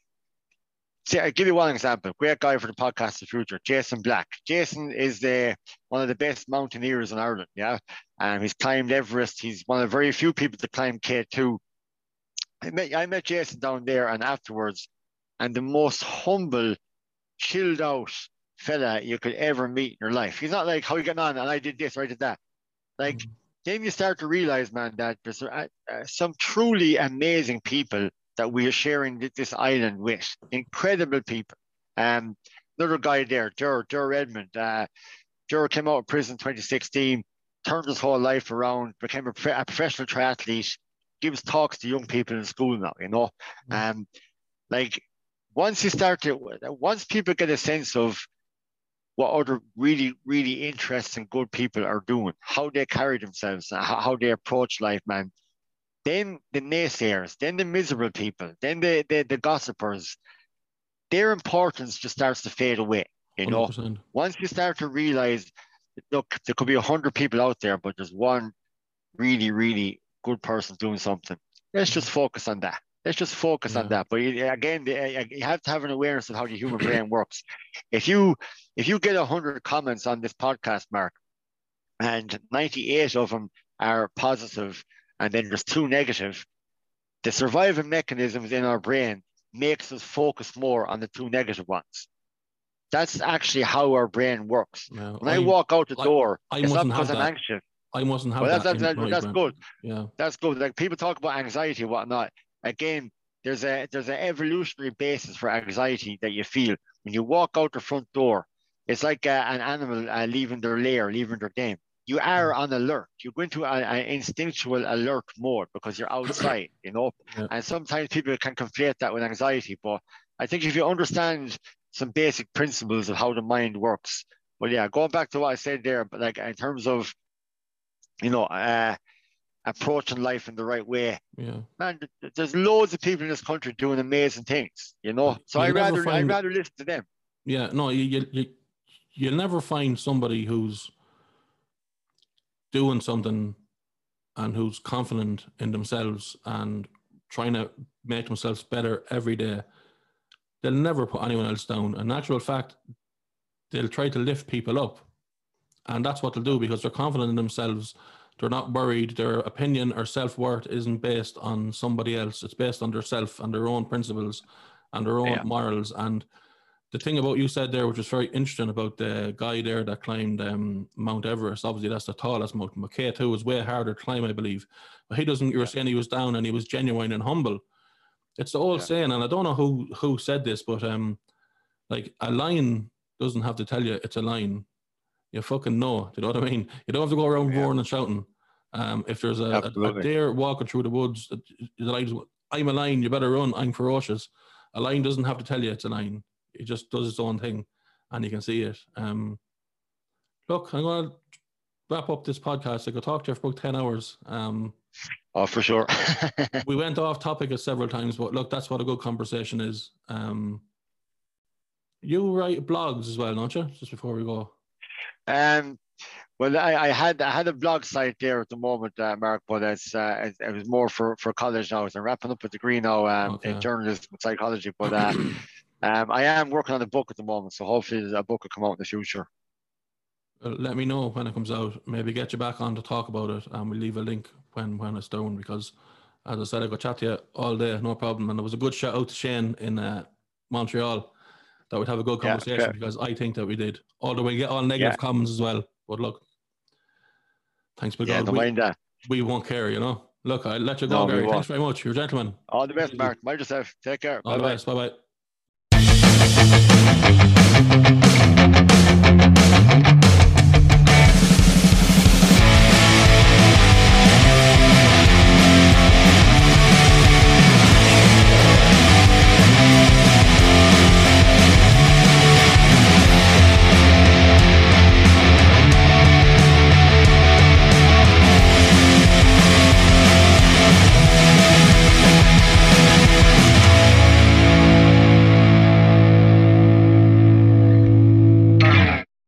see, I'll give you one example. Great guy for the podcast, The Future, Jason Black. Jason is the one of the best mountaineers in Ireland. Yeah, and he's climbed Everest. He's one of the very few people to climb K2. I met I met Jason down there, and afterwards, and the most humble, chilled out fella you could ever meet in your life. He's not like, how you getting on? And I did this or I did that. Like, Mhm. then you start to realize, man, that there's uh, uh, some truly amazing people that we are sharing this island with. Incredible people. Um, another guy there, Dur, Dur Edmond. Uh, Dur came out of prison 2016, turned his whole life around, became a, a professional triathlete, gives talks to young people in school now. You know, mm. um, like once you start to once people get a sense of what other really really interesting good people are doing, how they carry themselves, uh, how, how they approach life, man. Then the naysayers, then the miserable people, then the the, the gossipers, their importance just starts to fade away. You know, 100%. once you start to realize, look, there could be a hundred people out there, but there's one really, really good person doing something. Let's just focus on that. Let's just focus yeah. on that. But again, eh, you have to have an awareness of how the human brain works. If you if you get a hundred comments on this podcast, Mark, and ninety eight of them are positive, and then there's two negative, the survival mechanisms in our brain makes us focus more on the two negative ones. That's actually how our brain works. when I, I, walk out the door, I it's not because I'm anxious. I mustn't have well, that. That's, that's, that's good. Yeah, that's good. Like people talk about anxiety and whatnot. Again, there's a there's an evolutionary basis for anxiety that you feel when you walk out the front door. It's like uh, an animal uh, leaving their lair, leaving their den. You are mm. on alert. You go into an instinctual alert mode because you're outside, you know. *coughs* Yeah. And sometimes people can conflate that with anxiety. But I think if you understand some basic principles of how the mind works, well, yeah, going back to what I said there, but like in terms of you know, uh, approaching life in the right way. Yeah. Man, there's loads of people in this country doing amazing things, you know. So I rather find, I'd rather listen to them. Yeah, no, you you you you'll never find somebody who's doing something and who's confident in themselves and trying to make themselves better every day. They'll never put anyone else down. In actual fact, they'll try to lift people up and that's what they'll do because they're confident in themselves. They're not worried. Their opinion or self worth isn't based on somebody else. It's based on their self and their own principles and their own yeah. morals. And the thing about you said there, which was very interesting about the guy there that climbed um, Mount Everest. Obviously, that's the tallest mountain. But K2 was way harder to climb, I believe. But he doesn't. You were saying he was down and he was genuine and humble. It's the old yeah. saying, and I don't know who who said this, but um, like a lion doesn't have to tell you it's a lion you fucking know. Do you know what I mean? You don't have to go around yeah. roaring and shouting. Um, if there's a, a, a, deer walking through the woods, the line's I'm a lion, you better run, I'm ferocious. A lion doesn't have to tell you it's a lion. It just does its own thing and you can see it. Um, look, I'm going to wrap up this podcast. I could talk to you for about 10 hours. Um, oh, for sure. *laughs* we went off topic several times, but look, that's what a good conversation is. Um, you write blogs as well, don't you? Just before we go. Um, well, I, I, had I had a blog site there at the moment, uh, Mark, but it's uh, it, it, was more for, for college now. I'm wrapping up a degree now um, okay. in journalism and psychology. But uh, *clears throat* um, I am working on a book at the moment, so hopefully a book will come out in the future. Well, let me know when it comes out. Maybe get you back on to talk about it, and we'll leave a link when when it's done. Because, as I said, I could chat to you all day, no problem. And there was a good shout out to Shane in uh, Montreal that we'd have a good conversation yeah, because I think that we did. Although we get all negative yeah. comments as well. But look, thanks, for yeah, God. We, that. we won't care, you know. Look, I'll let you go, no, Gary. Thanks very much. You're a gentleman. All the best, Mark. Mind yourself. Take care. All Bye-bye. the best. Bye bye.